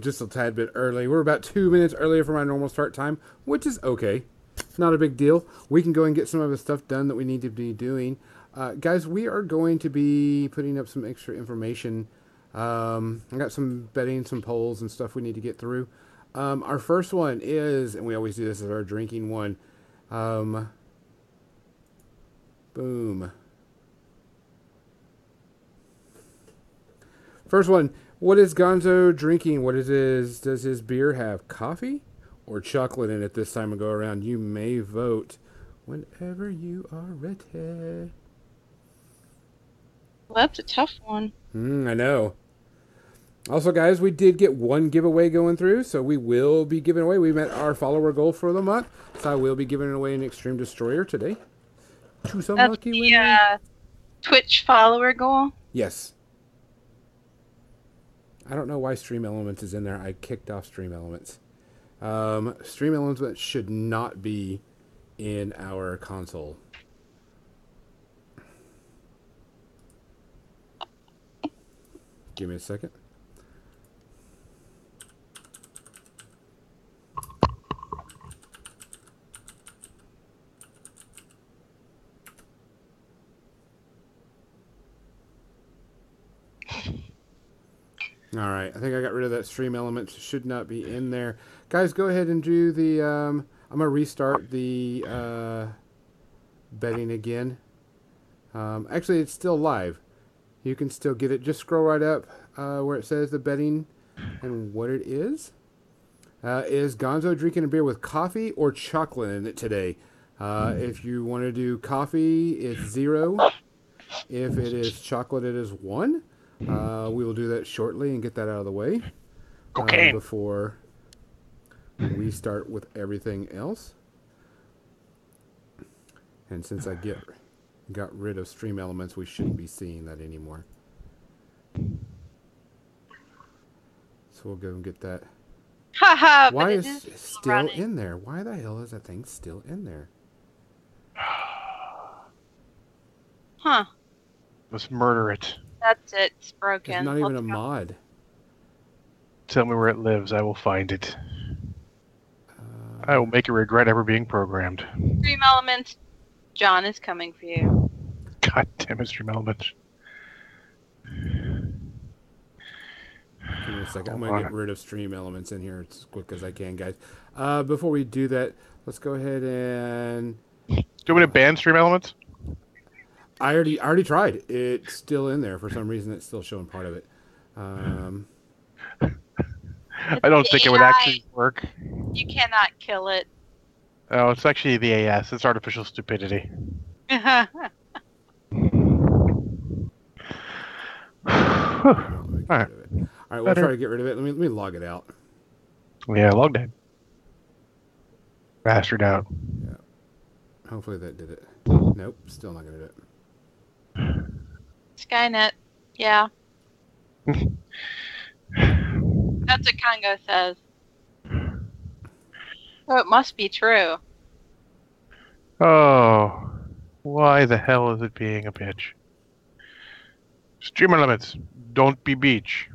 Just a tad bit early. We're about two minutes earlier from our normal start time, which is okay. Not a big deal. We can go and get some of the stuff done that we need to be doing. Uh, guys, we are going to be putting up some extra information. Um, I got some betting, some polls, and stuff we need to get through. Um, our first one is, and we always do this as our drinking one. Um, boom. First one. What is Gonzo drinking? What is his? Does his beer have coffee or chocolate in it this time of go around? You may vote whenever you are ready. Well, that's a tough one. Mm, I know. Also, guys, we did get one giveaway going through, so we will be giving away. We met our follower goal for the month, so I will be giving away an Extreme Destroyer today to some That's lucky winner. uh, Twitch follower goal. Yes. I don't know why Stream Elements is in there. I kicked off Stream Elements. Um, Stream Elements should not be in our console. Give me a second. All right, I think I got rid of that stream element. Should not be in there, guys. Go ahead and do the. Um, I'm gonna restart the uh, betting again. Um, actually, it's still live. You can still get it. Just scroll right up uh, where it says the betting and what it is. Uh, is Gonzo drinking a beer with coffee or chocolate in it today? Uh, if you want to do coffee, it's zero. If it is chocolate, it is one. Uh, we will do that shortly and get that out of the way uh, Okay. before we start with everything else. And since I get got rid of stream elements, we shouldn't be seeing that anymore. So we'll go and get that. Haha, but Why it is is it still still running. in there? Why the hell is that thing still in there? Huh. Let's murder it. That's it. It's broken. It's not even a Let's go. mod. Tell me where it lives. I will find it. Uh, I will make it regret ever being programmed. Stream elements. John is coming for you. God damn it, Stream Elements. Give me a second. I'm going to get rid of stream elements in here as quick as I can, guys. Uh, before we do that, let's go ahead and. Do you want me to ban Stream Elements? I already, I already tried. It's still in there for some reason. It's still showing part of it. Um, I don't think it would actually work. You cannot kill it. Oh, it's actually the AS. It's artificial stupidity. That's let me get Alright. rid of it. All right, we'll Better. try to get rid of it. Let me, let me log it out. yeah, logged in. Bastard out. Yeah. Hopefully that did it. Nope, still not going to do it. Skynet. Yeah. That's what Congo says. So it must be true. Oh, why the hell is it being a bitch? Stream limits. don't be beach.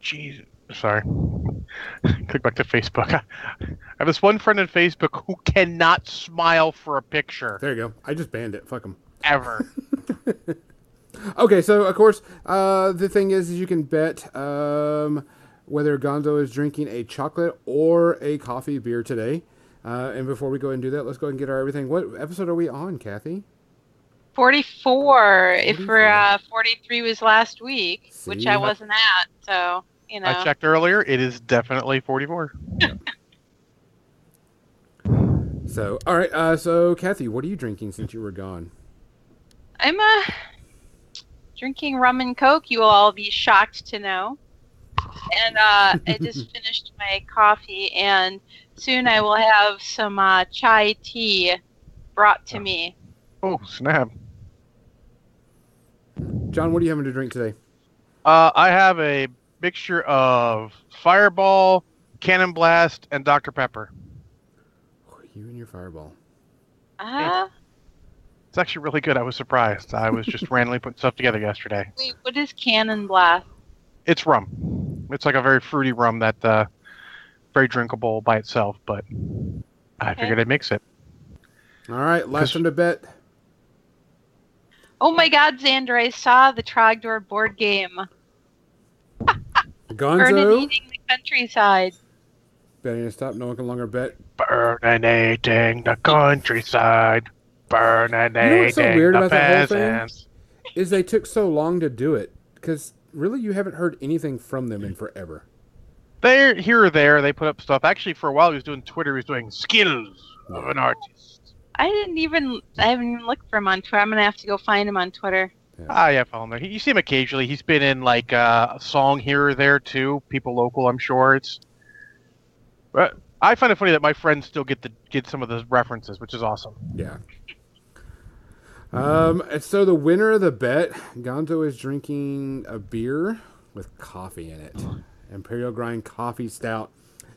Jesus. sorry. Click back to Facebook. I have this one friend on Facebook who cannot smile for a picture There you go. I just banned it. Fuck them. Ever. Okay, so of course, uh, the thing is, is you can bet um, whether Gonzo is drinking a chocolate or a coffee beer today. Uh, and before we go and do that, let's go ahead and get our everything. What episode are we on, Kathy? 44. If we're uh, 43 was last week, which I wasn't at. So, you know. I checked earlier. It is definitely 44. So, all right. Uh, so, Kathy, what are you drinking since you were gone? I'm uh, drinking rum and coke. You will all be shocked to know. And uh, I just finished my coffee, and soon I will have some uh, chai tea brought to Oh. me. Oh, snap. John, what are you having to drink today? Uh, I have a mixture of Fireball, Cannon Blast, and Dr. Pepper. You and your fireball. Uh, It's actually really good. I was surprised. I was just randomly putting stuff together yesterday. Wait, what is Cannon Blast? It's rum. It's like a very fruity rum that uh, very drinkable by itself, but I Okay. figured I'd mix it. All right, last Because- one to bet. Oh my God, Xander! I saw the Trogdor board game. Burning, Gonzo. eating the countryside. Betting to stop. No one can longer bet. Burninating the countryside. Burninating so weird the about that whole thing? Is they took so long to do it because really you haven't heard anything from them in forever. They're here or there. They put up stuff. Actually, for a while, he was doing Twitter. He was doing skills of an artist. I didn't even. I haven't even looked for him on Twitter. I'm gonna have to go find him on Twitter. Ah, yeah, follow him there. You see him occasionally. He's been in like uh, a song here or there too. People local, I'm sure. It's. But I find it funny that my friends still get the get some of those references, which is awesome. Yeah. Um, and so the winner of the bet, Gonzo is drinking a beer with coffee in it. Imperial Grind Coffee Stout.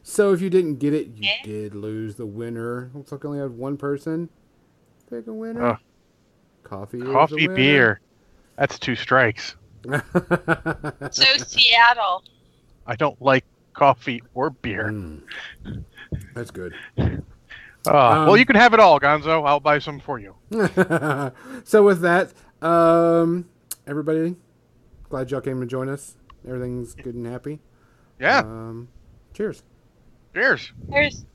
So if you didn't get it, you Yeah. did lose the winner. Looks like I only had one person pick a winner. Uh, coffee. is the Coffee, winner. beer. That's two strikes. So Seattle. I don't like coffee or beer. Mm. That's good. Uh, Um, well, you can have it all, Gonzo. I'll buy some for you. so with that, um, everybody, glad y'all came to join us. Everything's good and happy. Yeah. Um, cheers. Cheers. There's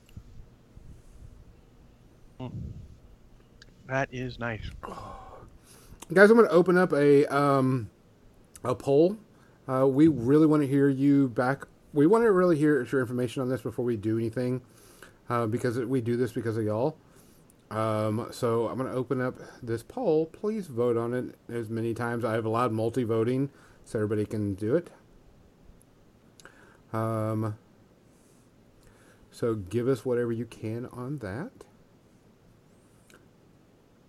That is nice. Guys, I'm going to open up a um, a poll. Uh, we really want to hear you back. We want to really hear your information on this before we do anything, uh, because we do this because of y'all. Um, so I'm going to open up this poll. Please vote on it as many times. I have allowed multi-voting, so everybody can do it. Um, so give us whatever you can on that.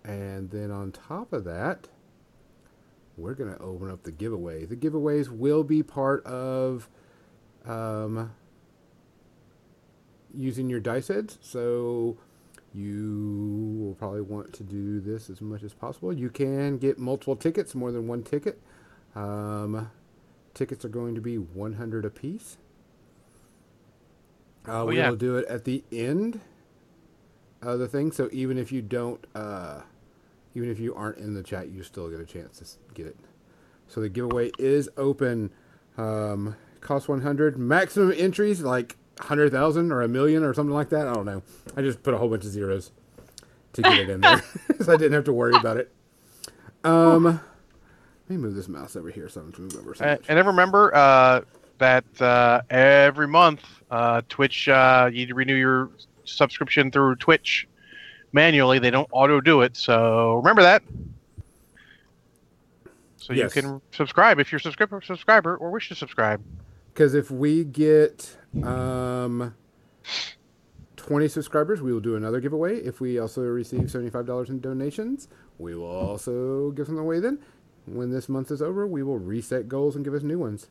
And then on top of that, we're going to open up the giveaway. The giveaways will be part of um, using your dice heads. So you will probably want to do this as much as possible. You can get multiple tickets, more than one ticket. Um, tickets are going to be 100 apiece. Uh, Oh, we yeah. will do it at the end of the thing. So even if you don't, uh, even if you aren't in the chat, you still get a chance to get it. So the giveaway is open. Um, cost 100. Maximum entries like 100,000 or a million or something like that. I don't know. I just put a whole bunch of zeros to get it in there, so I didn't have to worry about it. Um, let me move this mouse over here so I don't move over so And, remember uh, that uh, every month, uh, Twitch, uh, you need to renew your subscription through Twitch manually. They don't auto do it, so remember that. So Yes. you can subscribe if you're a subscriber, subscriber or wish to subscribe. Because if we get um, 20 subscribers, we will do another giveaway. If we also receive $75 in donations, we will also give something away then. When this month is over, we will reset goals and give us new ones.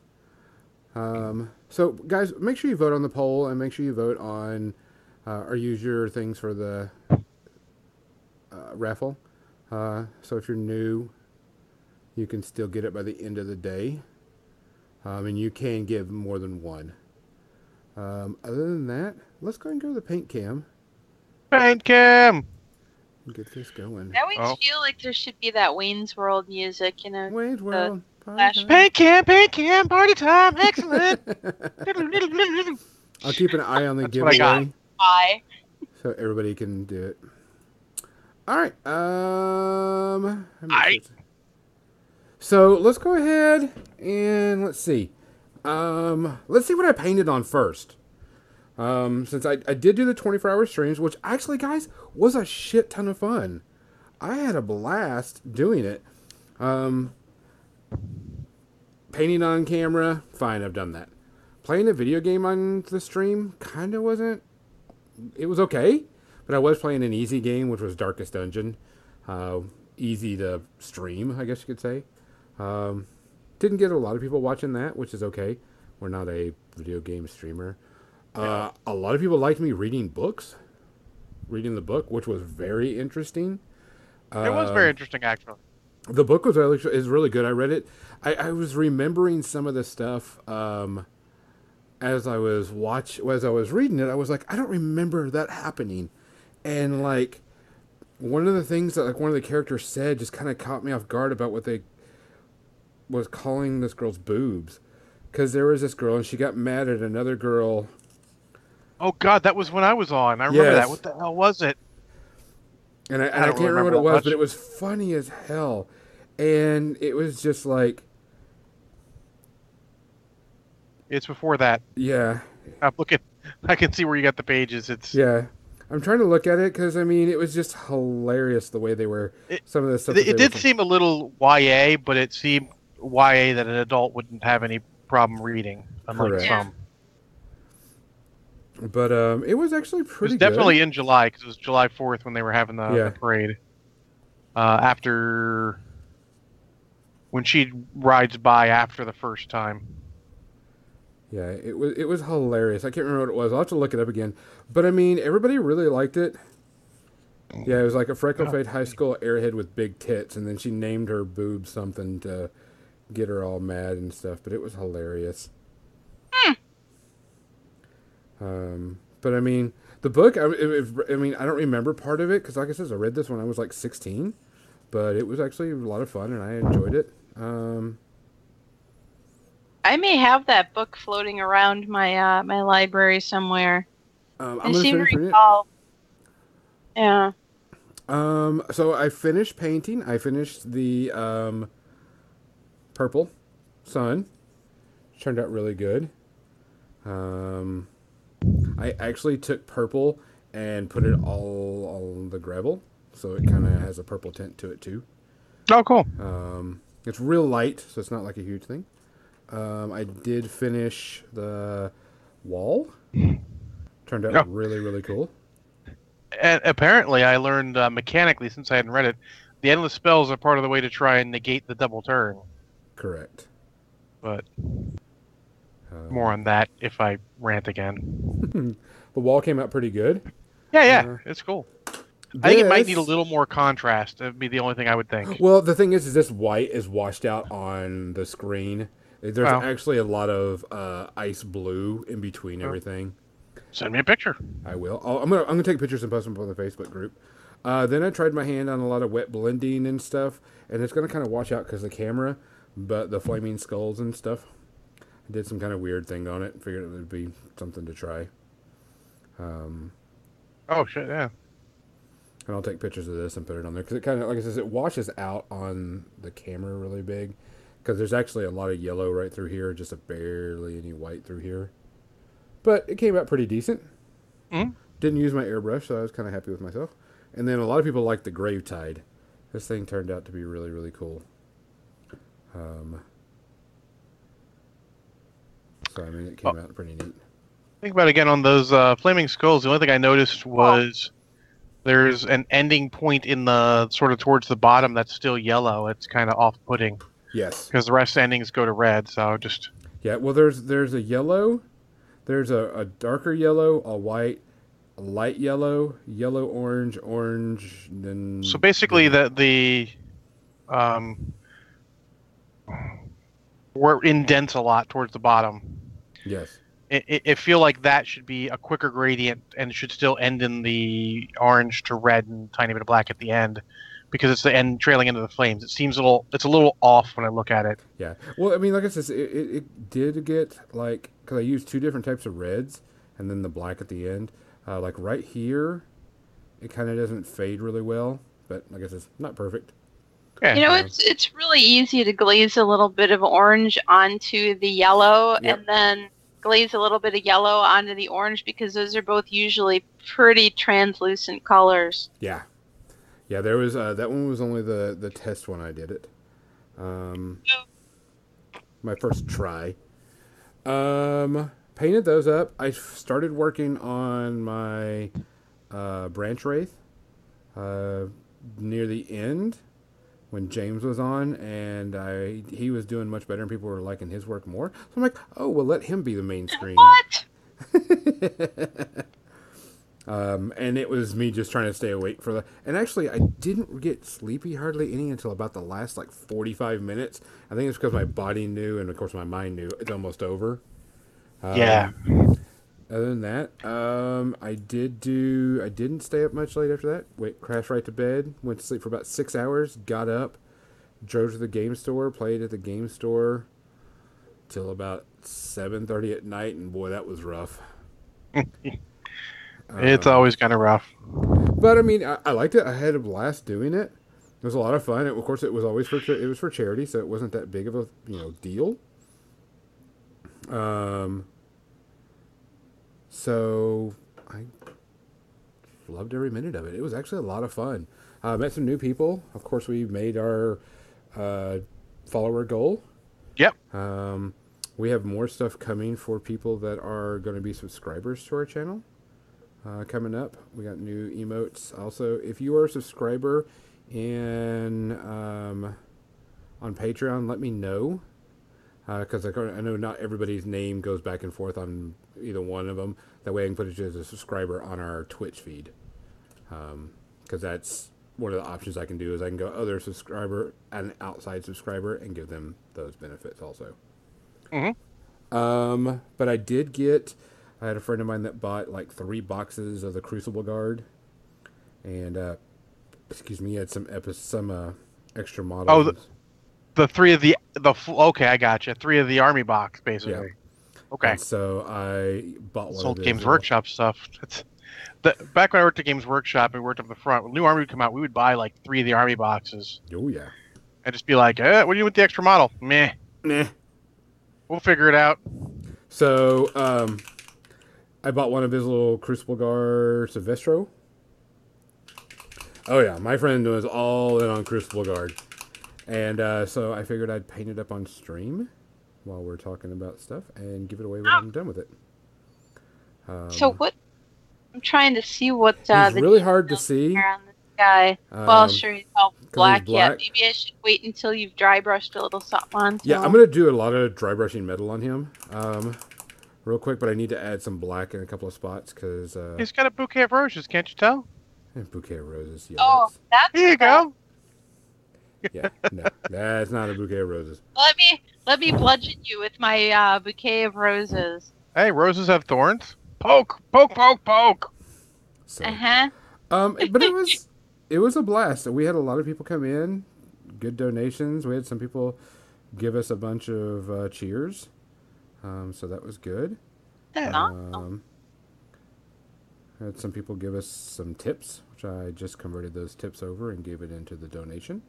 Um, so, guys, make sure you vote on the poll and make sure you vote on uh, or use your things for the uh, raffle. Uh, so, if you're new, you can still get it by the end of the day. Um, and you can give more than one. Um, other than that, let's go and go to the paint cam Paint cam. get this going. I always Oh. feel like there should be that Wayne's World music, you know. Wait, well, flash- Paint cam, paint cam, party time, excellent. I'll keep an eye on the That's I giveaway Why? so everybody can do it. All right. Um. let me Aight. see. So let's go ahead and let's see. Um, let's see what I painted on first. Um, since I, I did do the 24 hour streams, which actually, guys, was a shit ton of fun. I had a blast doing it. Um, painting on camera, fine, I've done that. Playing a video game on the stream kind of wasn't. It was okay, but I was playing an easy game, which was Darkest Dungeon. Uh, easy to stream, I guess you could say. Um, didn't get a lot of people watching that, which is okay. We're not a video game streamer. Uh, a lot of people liked me reading books, reading the book, which was very interesting. it was Um, very interesting, actually. the book was really, is really good. I read it. I, I was remembering some of the stuff um, as I was watch as I was reading it. I was like, I don't remember that happening, and like one of the things that like one of the characters said just kind of caught me off guard about what they was calling this girl's boobs, because there was this girl and she got mad at another girl. Oh God, that was when I was on. I remember Yes. that. What the hell was it? and I, and I, can't really remember, what it was, but it was funny as hell, and it was just like, It's before that. yeah, I'm looking. I can see where you got the pages. It's yeah. I'm trying to look at it because I mean it was just hilarious the way they were It- some of the stuff. It, it did seem a little YA, but it seemed YA that an adult wouldn't have any problem reading, unlike Correct. Some. saying. but um, it was actually pretty. It pretty was definitely good. in July because it was July 4th when they were having the, Yeah. the parade. Uh, after when she rides by after the first time. Yeah, it was it was hilarious. I can't remember what it was. I'll have to look it up again. But I mean, everybody really liked it. Yeah, it was like a freckle-faced high school airhead with big tits, and then she named her boob something to get her all mad and stuff. But it was hilarious. Um, but I mean, the book. I, if, I mean, I don't remember part of it because, like I said, I read this when I was like sixteen. But it was actually a lot of fun, and I enjoyed it. Um, I may have that book floating around my uh, my library somewhere. um, I seem to it. recall. Yeah. Um, so I finished painting. I finished the um, purple sun. Turned out really good. Um, I actually took purple and put it all on the gravel, so it kind of has a purple tint to it too. Oh, cool. Um, it's real light, so it's not like a huge thing. Um, I did finish the wall. Turned out Yeah. really, really cool. And apparently, I learned uh, mechanically since I hadn't read it, the endless spells are part of the way to try and negate the double turn. Correct. But Um, more on that if I rant again. The wall came out pretty good. Yeah, yeah, Uh, it's cool. I think it might need a little more contrast. That'd be the only thing I would think. Well, the thing is, is this white is washed out on the screen. There's Wow. actually a lot of uh, ice blue in between Oh. everything. Send me a picture. I will. I'll, I'm gonna I'm gonna take pictures and post them on the Facebook group. Uh, then I tried my hand on a lot of wet blending and stuff, and it's gonna kind of wash out because the camera, but the flaming skulls and stuff. I did some kind of weird thing on it. Figured it would be something to try. Um, Oh shit, yeah. and I'll take pictures of this and put it on there because it kind of like I says it washes out on the camera really big because there's actually a lot of yellow right through here, just a barely any white through here. But it came out pretty decent. Mhm. Didn't use my airbrush, so I was kind of happy with myself. And then a lot of people like the grave tide. This thing turned out to be really really cool. Um, so I mean, it came out pretty neat. Think about it again on those uh, flaming skulls. The only thing I noticed was there's an ending point in the sort of towards the bottom that's still yellow. It's kind of off-putting Yes. because the rest endings go to red. So just Yeah, well, there's there's a yellow, there's a, a darker yellow, a white, a light yellow, yellow, orange, orange, then. so basically the the um where it indents a lot towards the bottom. Yes. It, it, it feel like that should be a quicker gradient and it should still end in the orange to red and tiny bit of black at the end because it's the end trailing into the flames. It seems a little it's a little off when I look at it. Yeah. Well, I mean, like I said, it, it, it did get like because I used two different types of reds and then the black at the end. Uh, like right here, it kind of doesn't fade really well, but like I said, it's not perfect. Yeah. You know, it's it's really easy to glaze a little bit of orange onto the yellow Yep. and then glaze a little bit of yellow onto the orange because those are both usually pretty translucent colors. Yeah. Yeah, there was uh, that one was only the the test one I did it. Um, my first try. Um, painted those up. I started working on my uh, branch wraith uh, near the end when James was on, and I he was doing much better, and people were liking his work more. So I'm like, oh well, let him be the main screen. What? Um, and it was me just trying to stay awake for the. And actually, I didn't get sleepy hardly any until about the last like forty-five minutes. I think it's because my body knew, and of course my mind knew it's almost over. Um, Yeah. Other than that, um, I did do. I didn't stay up much late after that. Wait, crashed right to bed. Went to sleep for about six hours. Got up, drove to the game store, played at the game store till about seven thirty at night, and boy, that was rough. It's Um, always kind of rough. But I mean, I, I liked it. I had a blast doing it. It was a lot of fun. It, of course, it was always for it was for charity, so it wasn't that big of a you know deal. Um. So I loved every minute of it. It was actually a lot of fun. Uh, met some new people. Of course, we made our uh, follower goal. Yep. Um, we have more stuff coming for people that are going to be subscribers to our channel uh, coming up. We got new emotes. Also, if you are a subscriber and um, on Patreon, let me know because I, I know not everybody's name goes back and forth on either one of them. That way, I can put it as a subscriber on our Twitch feed because that's one of the options I can do is I can go other subscriber and outside subscriber and give them those benefits also. Mhm. Um, but I did get. I had a friend of mine that bought like three boxes of the Crucible Guard, and uh, excuse me, he had some epi- some uh, extra models. Oh, the- The three of the the okay, I got you. Three of the army box, basically. Okay. And so I bought one. Sold Games. Workshop stuff. That's, the, back when I worked at Games Workshop and worked up the front, when New Army would come out, we would buy like three of the Army boxes Oh yeah. and just be like, eh, "What do you with the extra model? Meh, Nah. we'll figure it out." So um, I bought one of his little Crucible Guard Silvestro. Oh yeah, my friend was all in on Crucible Guard, and uh, so I figured I'd paint it up on stream while we're talking about stuff and give it away when I'm done with it. Um, So what? I'm trying to see what uh, he's the really hard to see. are on this guy. Um, well, sure, he's all black, black. yet. Maybe I should wait until you've dry brushed a little something on. Yeah, I'm gonna do a lot of dry brushing metal on him, um, real quick. But I need to add some black in a couple of spots because uh, He's got a bouquet of roses, can't you tell? bouquet of roses. Yeah, Oh, that's Here you the- go. That's- yeah, no, that's not a bouquet of roses. Let me let me bludgeon you with my uh, bouquet of roses. Hey, roses have thorns. Poke, poke, poke, poke. So, Uh huh. um, but it was it was a blast. We had a lot of people come in, good donations. We had some people give us a bunch of uh, cheers, um, so that was good. That's awesome. Um, had some people give us some tips, which I just converted those tips over and gave it into the donation.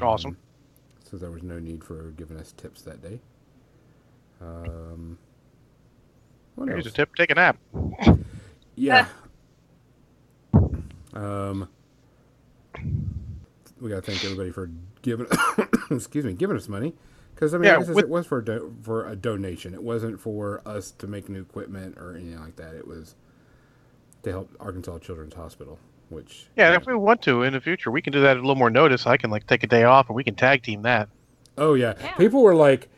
Awesome. So there was no need for giving us tips that day. Um, what Here's a tip: take a nap. Yeah. um, we gotta thank everybody for giving. excuse me, giving us money. Because I mean, Yeah, with- it was for a do- for a donation. It wasn't for us to make new equipment or anything like that. It was to help Arkansas Children's Hospital, which Yeah, and if we want to in the future, we can do that at a little more notice. I can like take a day off and we can tag team that. Oh yeah. Yeah. People were like,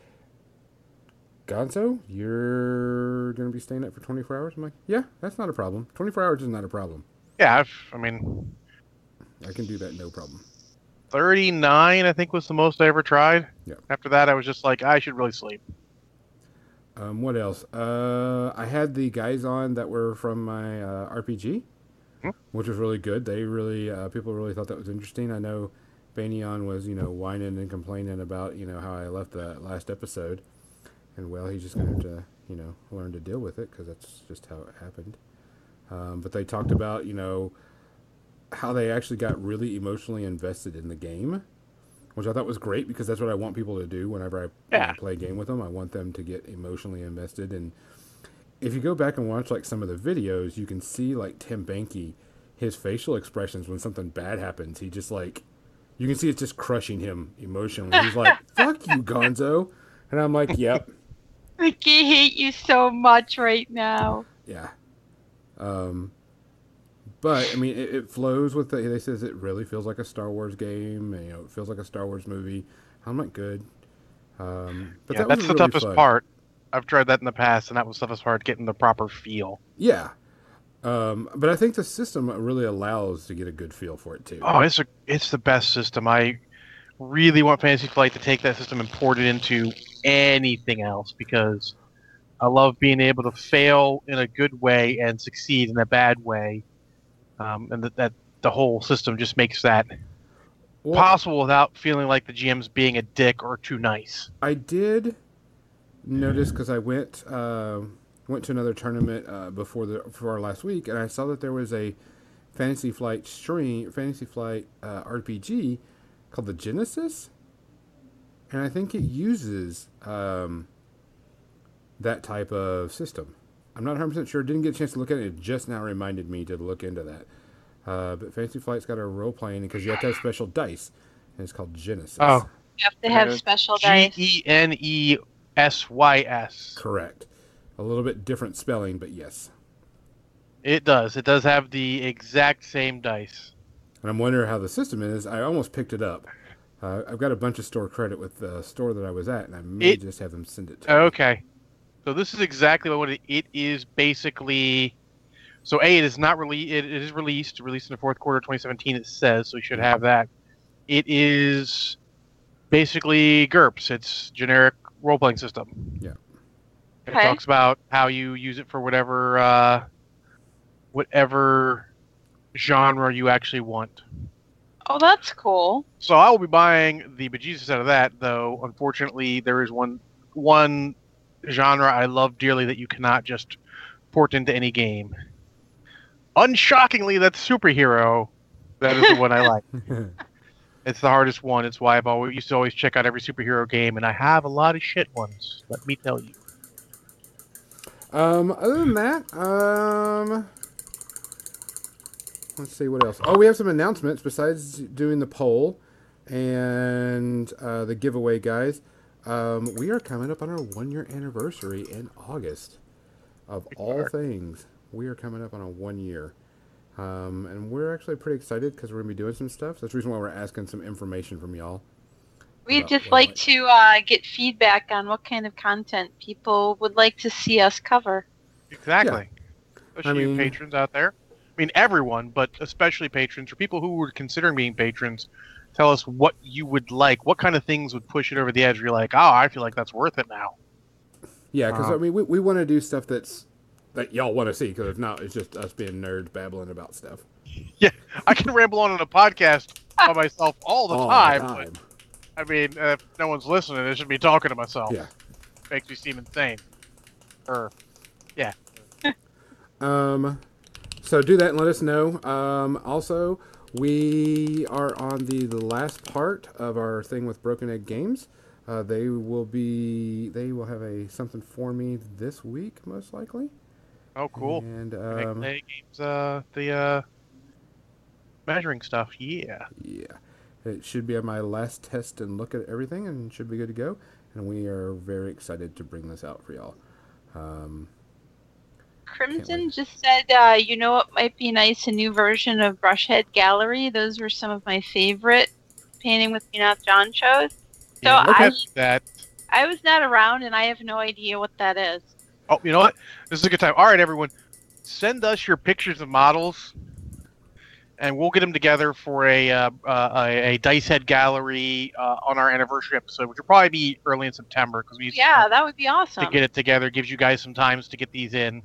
Gonzo, you're gonna be staying up for 24 hours. I'm like, yeah, that's not a problem. 24 hours is not a problem. Yeah, I've, I mean, I can do that, no problem. 39 I think was the most I ever tried. Yeah. After that, I was just like, I should really sleep. Um, what else? Uh, I had the guys on that were from my uh, RPG, Which was really good. They really, uh, people really thought that was interesting. I know Banyan was, you know, whining and complaining about, you know, how I left the last episode, and well, he's just gonna to, you know, learn to deal with it because that's just how it happened. Um, but they talked about, you know, how they actually got really emotionally invested in the game, which I thought was great because that's what I want people to do whenever I Yeah. play a game with them. I want them to get emotionally invested. And if you go back and watch like some of the videos, you can see like Tim Banky, his facial expressions when something bad happens. He just like, you can see it's just crushing him emotionally. He's like, "Fuck you, Gonzo," and I'm like, "Yep, I can hate you so much right now. yeah." Um, but I mean, it, it flows with the. They says it really feels like a Star Wars game. And, you know, it feels like a Star Wars movie. I'm like, good. Um, but yeah, that that's was the really toughest fun. part. I've tried that in the past, and that was the toughest part, getting the proper feel. Yeah. Um, but I think the system really allows to get a good feel for it too. Oh, it's a it's the best system. I really want Fantasy Flight to take that system and port it into anything else because I love being able to fail in a good way and succeed in a bad way, um, and that, that the whole system just makes that Well, possible without feeling like the GM's being a dick or too nice. I did notice because I went uh, went to another tournament uh, before the before our last week, and I saw that there was a Fantasy Flight stream, Fantasy Flight uh, RPG called the Genesys, and I think it uses um, that type of system. I'm not 100 percent sure. Didn't get a chance to look at it. It just now reminded me to look into that. Uh, but Fantasy Flight's got a role playing because you have to have special dice, and it's called Genesys. Oh. You have to have special G dice. E N E S Y S. correct. A little bit different spelling, but yes. It does. It does have the exact same dice. And I'm wondering how the system is. I almost picked it up. Uh, I've got a bunch of store credit with the store that I was at, and I may It- just have them send it to me. Okay. So this is exactly what it, it is basically. So A, it is not really. It, it is released, released in the fourth quarter of 2017. It says so. We should have that. It is basically GURPS. It's generic role playing system. Yeah. It Okay. talks about how you use it for whatever, uh, whatever genre you actually want. Oh, that's cool. So I will be buying the bejesus out of that, though. Unfortunately, there is one one genre I love dearly that you cannot just port into any game. Unshockingly, that's superhero. That is the one I like. It's the hardest one. It's why I've always used to always check out every superhero game, and I have a lot of shit ones. Let me tell you. um, other than that, um, let's see what else. Oh, we have some announcements besides doing the poll and uh, the giveaway, guys. Um, we are coming up on our one year anniversary in August. Of all things, we are coming up on a one year. Um, and we're actually pretty excited because we're going to be doing some stuff. That's the reason why we're asking some information from y'all. We'd just like like. to uh, get feedback on what kind of content people would like to see us cover. Exactly. Especially mean- you patrons out there. I mean, everyone, but especially patrons or people who were considering being patrons. Tell us what you would like. What kind of things would push it over the edge? Where you're like, oh, I feel like that's worth it now. Yeah, because Uh, I mean, we, we want to do stuff that's that y'all want to see. Because if not, it's just us being nerds babbling about stuff Yeah, I can ramble on on a podcast by myself all the all time. the But, I mean, uh, if no one's listening, I should be talking to myself. Yeah. Makes me seem insane. Or, yeah. Um, so do that and let us know. Um, also, we are on the, the last part of our thing with Broken Egg Games. Uh, they will be they will have a something for me this week, most likely. Oh, cool. And Make um, play games, uh, the uh, measuring stuff. Yeah. yeah, it should be on my last test and look at everything, and should be good to go. And we are very excited to bring this out for y'all. Um, Crimson just said, uh, you know what might be nice? A new version of Brushhead Gallery. Those were some of my favorite painting with me not John shows. So yeah, look I, at that. I was not around and I have no idea what that is. Oh, you know what? This is a good time. All right, everyone, send us your pictures of models, and we'll get them together for a uh, uh, a, a dice head gallery uh, on our anniversary episode, which will probably be early in September because we used Yeah, that would be awesome. to get it together. Gives you guys some times to get these in.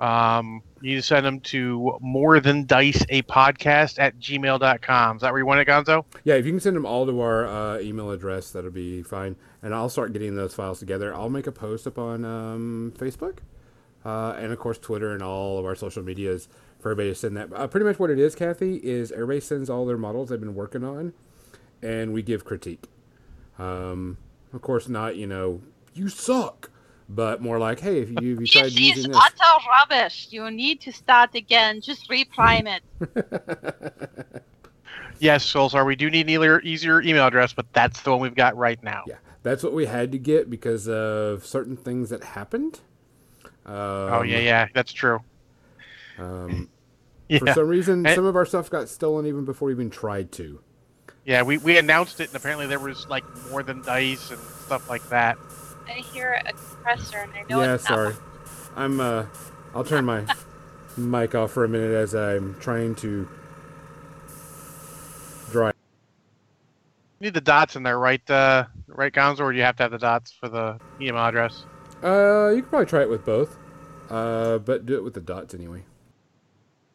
Um, you send them to more than dice a podcast at gmail.com. Is that where you want it, Gonzo? Yeah, if you can send them all to our uh, email address, that'll be fine. And I'll start getting those files together. I'll make a post up on um, Facebook uh, and, of course, Twitter and all of our social medias for everybody to send that. Uh, pretty much what it is, Kathy, is everybody sends all their models they've been working on, and we give critique. Um, of course, not, you know, you suck, but more like, hey, if you, if you tried This is using this. utter rubbish. You need to start again. Just reprime it. Yes, Solzar, we do need an easier, easier email address, but that's the one we've got right now. Yeah, that's what we had to get because of certain things that happened. Um, oh, yeah, yeah, that's true. Um, Yeah. For some reason, And- some of our stuff got stolen even before we even tried to. Yeah, we, we announced it, and apparently there was like more than dice and stuff like that. I hear a compressor and I know yeah, it's not sorry. I'm. Uh, I'll turn my. mic off for a minute as I'm trying to dry. You need the dots in there, right? Uh, right, Gonzo, or do you have to have the dots for the email address? Uh, you could probably try it with both, uh, but do it with the dots anyway.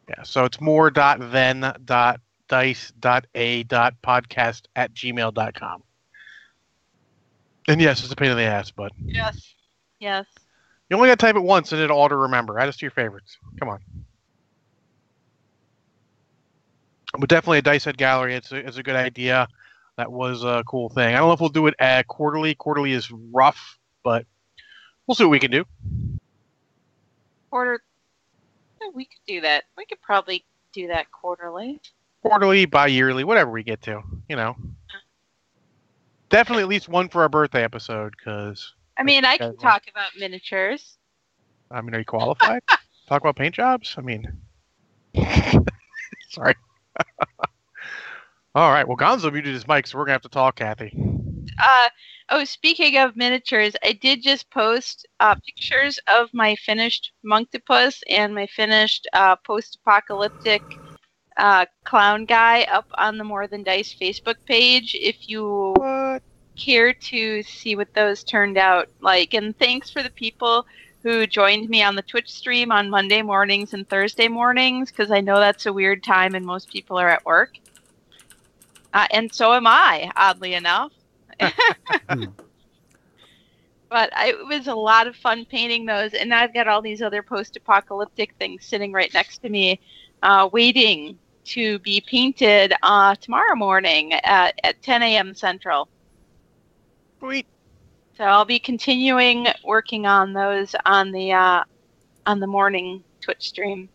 Yeah. So it's more dot then dot dice dot a dot podcast at gmail dot com. And yes, it's a pain in the ass, but Yes. Yes. you only got to type it once and it'll auto remember. Add us to your favorites. Come on. But definitely a dice head gallery. It's a, it's a good idea. That was a cool thing. I don't know if we'll do it uh, quarterly. Quarterly is rough, but we'll see what we can do. Quarter. We could do that. We could probably do that quarterly. Quarterly, bi-yearly, whatever we get to. You know. Definitely at least one for our birthday episode, because I mean, I can Okay. talk about miniatures. I mean, are you qualified? Talk about paint jobs? I mean, sorry. All right. Well, Gonzo muted his mic, so we're gonna have to talk, Kathy. Uh, oh, speaking of miniatures, I did just post uh, pictures of my finished Monktopus and my finished uh, post-apocalyptic uh, clown guy up on the More Than Dice Facebook page. If you Care to see what those turned out like, and thanks for the people who joined me on the Twitch stream on Monday mornings and Thursday mornings, because I know that's a weird time and most people are at work. Uh, and so am I, oddly enough. but I, it was a lot of fun painting those, and I've got all these other post-apocalyptic things sitting right next to me, uh, waiting to be painted uh, tomorrow morning at, at 10 a.m. Central. Sweet. So I'll be continuing working on those on the uh, on the morning Twitch stream.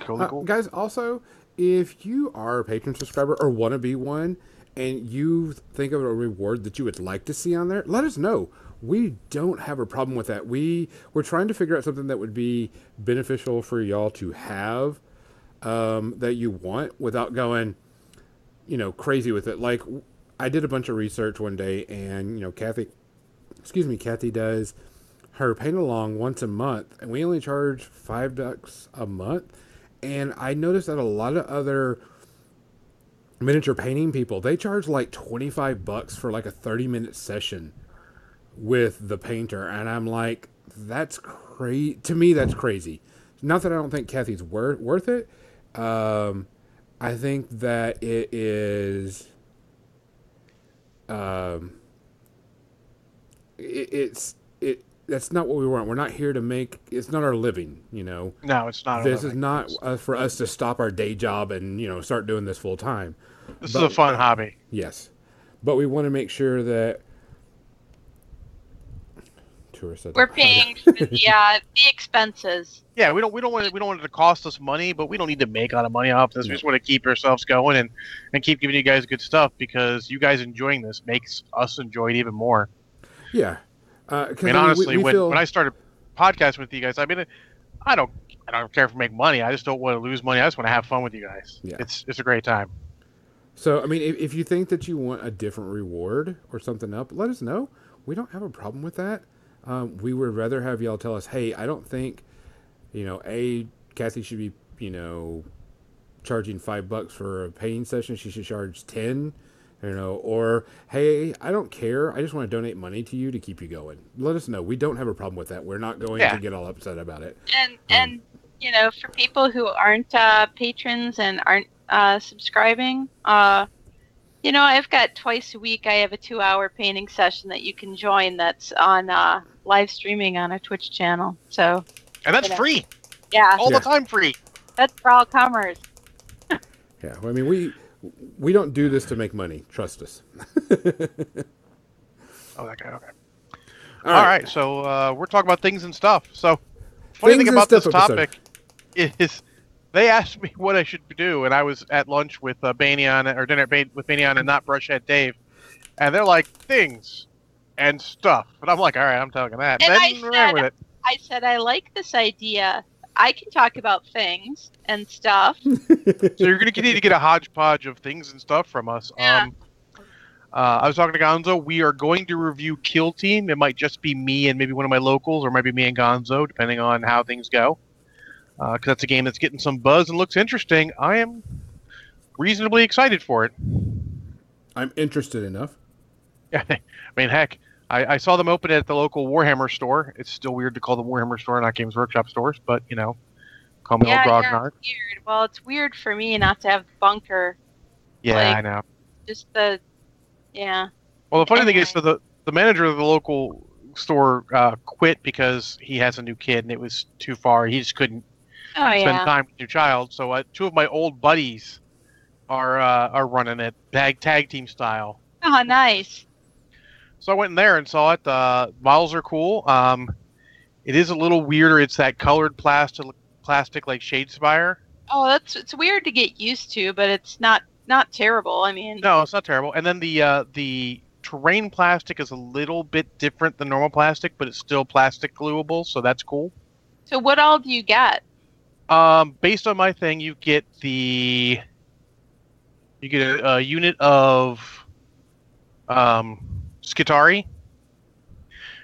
Cool, Uh. Guys, also, if you are a patron subscriber or want to be one, and you think of a reward that you would like to see on there, let us know. We don't have a problem with that. We we're trying to figure out something that would be beneficial for y'all to have um, that you want without going, you know, crazy with it. Like I did a bunch of research one day, and you know, Kathy, excuse me, Kathy does her paint along once a month, and we only charge five bucks a month. And I noticed that a lot of other miniature painting people they charge like 25 bucks for like a 30 minute session with the painter. And i'm like that's crazy to me that's crazy. Not that i don't think kathy's worth worth it. Um i think that it is um it, it's it that's not what we want we're not here to make it's not our living you know No, it's not. this is not uh, for us to stop our day job and you know start doing this full time This but- is a fun hobby. yes but we want to make sure that tourists We're paying for the uh, the expenses. Yeah, we don't we don't want it, we don't want it to cost us money, but we don't need to make a lot of money off this. We just want to keep ourselves going and and keep giving you guys good stuff because you guys enjoying this makes us enjoy it even more. yeah uh, 'cause, I mean, we- honestly, we when, feel- when I started podcasting with you guys, I mean, I don't I don't care if we make money. I just don't want to lose money. I just want to have fun with you guys. Yeah. It's it's a great time. So, I mean, if, if you think that you want a different reward or something up, let us know. We don't have a problem with that. Um, we would rather have y'all tell us, hey, I don't think, you know, A, Kathy should be, you know, charging five bucks for a painting session. She should charge 10, you know, or, hey, I don't care. I just want to donate money to you to keep you going. Let us know. We don't have a problem with that. We're not going Yeah. to get all upset about it. And and you know, for people who aren't uh, patrons and aren't uh, subscribing, uh, you know, I've got twice a week. I have a two-hour painting session that you can join. That's on uh, live streaming on a Twitch channel. So And that's Yeah. free. yeah, All Yeah. the time free. that's for all comers. Yeah. I mean, we. We don't do this to make money. Trust us. Oh, that guy. Okay. All All right. So uh, we're talking about things and stuff. So funny Things thing and about this stuff episode. topic is they asked me what I should do, and I was at lunch with uh, Banyan or dinner at Ba- with Banyan and not Brushhead Dave, and they're like things and stuff, But I'm like, all right, I'm talking that. And then I said- it. I said I like this idea. I can talk about things and stuff. So you're gonna continue to get a hodgepodge of things and stuff from us. Yeah. Um, uh, I was talking to Gonzo. We are going to review Kill Team. It might just be me and maybe one of my locals, or maybe me and Gonzo, depending on how things go. because that's a game that's getting some buzz and looks interesting. I am reasonably excited for it. I'm interested enough. Yeah, I mean, heck, I, I saw them open it at the local Warhammer store. It's still weird to call the Warhammer store not Games Workshop stores, but you know, call me yeah, old yeah, grognard. it's weird. Well, it's weird for me not to have the bunker. Yeah, like- I know. Just the, yeah. Well, the funny thing is, so the the manager of the local store uh, quit because he has a new kid and it was too far. He just couldn't Oh spend yeah. time with your child. So uh, two of my old buddies are uh, are running it tag tag team style. Oh, nice. So I went in there and saw it. The models are cool. Um, it is a little weirder. It's that colored plastic plastic like Shadespire. Oh, that's it's weird to get used to, but it's not not terrible. I mean, No, it's not terrible. And then the uh, the terrain plastic is a little bit different than normal plastic, but it's still plastic gluable, so that's cool. so what all do you get? Um, based on my thing, you get the you get a, a unit of um, Skitarii.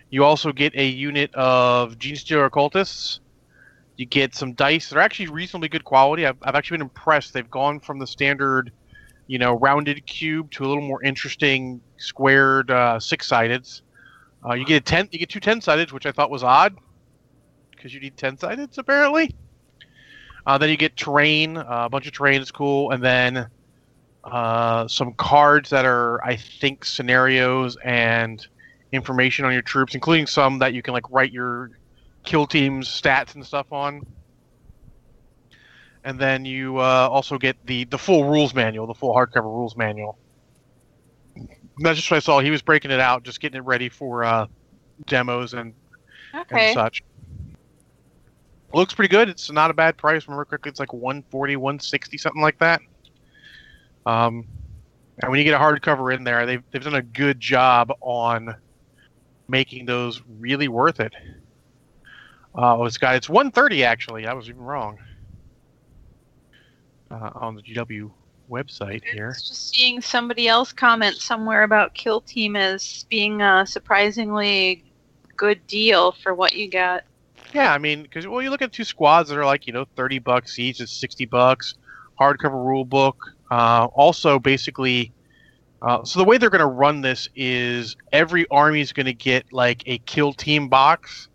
You also get a unit of Genestealer Occultists. You get some dice. They're actually reasonably good quality. I've, I've actually been impressed. They've gone from the standard, you know, rounded cube to a little more interesting squared uh, six sided. Uh, you get a ten. You get two ten sided, which I thought was odd, because you need ten sided apparently. Uh, then you get terrain. Uh, a bunch of terrain is cool, and then uh, some cards that are, I think, scenarios and information on your troops, including some that you can like write your kill team's stats and stuff on. And then you uh, also get the the full rules manual, the full hardcover rules manual. That's just what I saw. He was breaking it out, just getting it ready for uh, demos and Okay. and such. Looks pretty good. It's not a bad price. Remember correctly, it's like 140, 160, something like that. Um, and when you get a hardcover in there, they've they've done a good job on making those really worth it. Uh, it's got it's 130 actually. I was even wrong. Uh, on the GW website I here. just seeing somebody else comment somewhere about Kill Team as being a surprisingly good deal for what you got. Yeah, I mean, because well, you look at two squads that are like you know thirty bucks each, it's sixty bucks. Hardcover rule book. Uh, also, basically, uh, so the way they're going to run this is every army is going to get like a kill team box.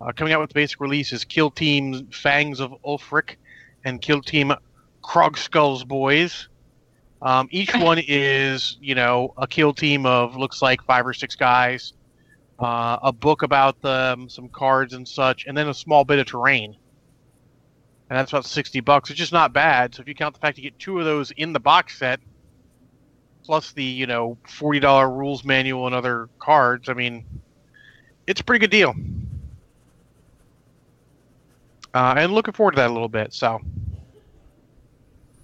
Uh, coming out with the basic release is Kill Team Fangs of Ulfric and Kill Team Krogskull's Boyz. Um, each one is, you know, a kill team of looks like five or six guys uh, a book about them, some cards and such, and then a small bit of terrain. And that's about sixty bucks. It's just not bad. So if you count the fact you get two of those in the box set, plus the you know forty dollar rules manual and other cards, I mean, it's a pretty good deal. Uh, and looking forward to that a little bit. So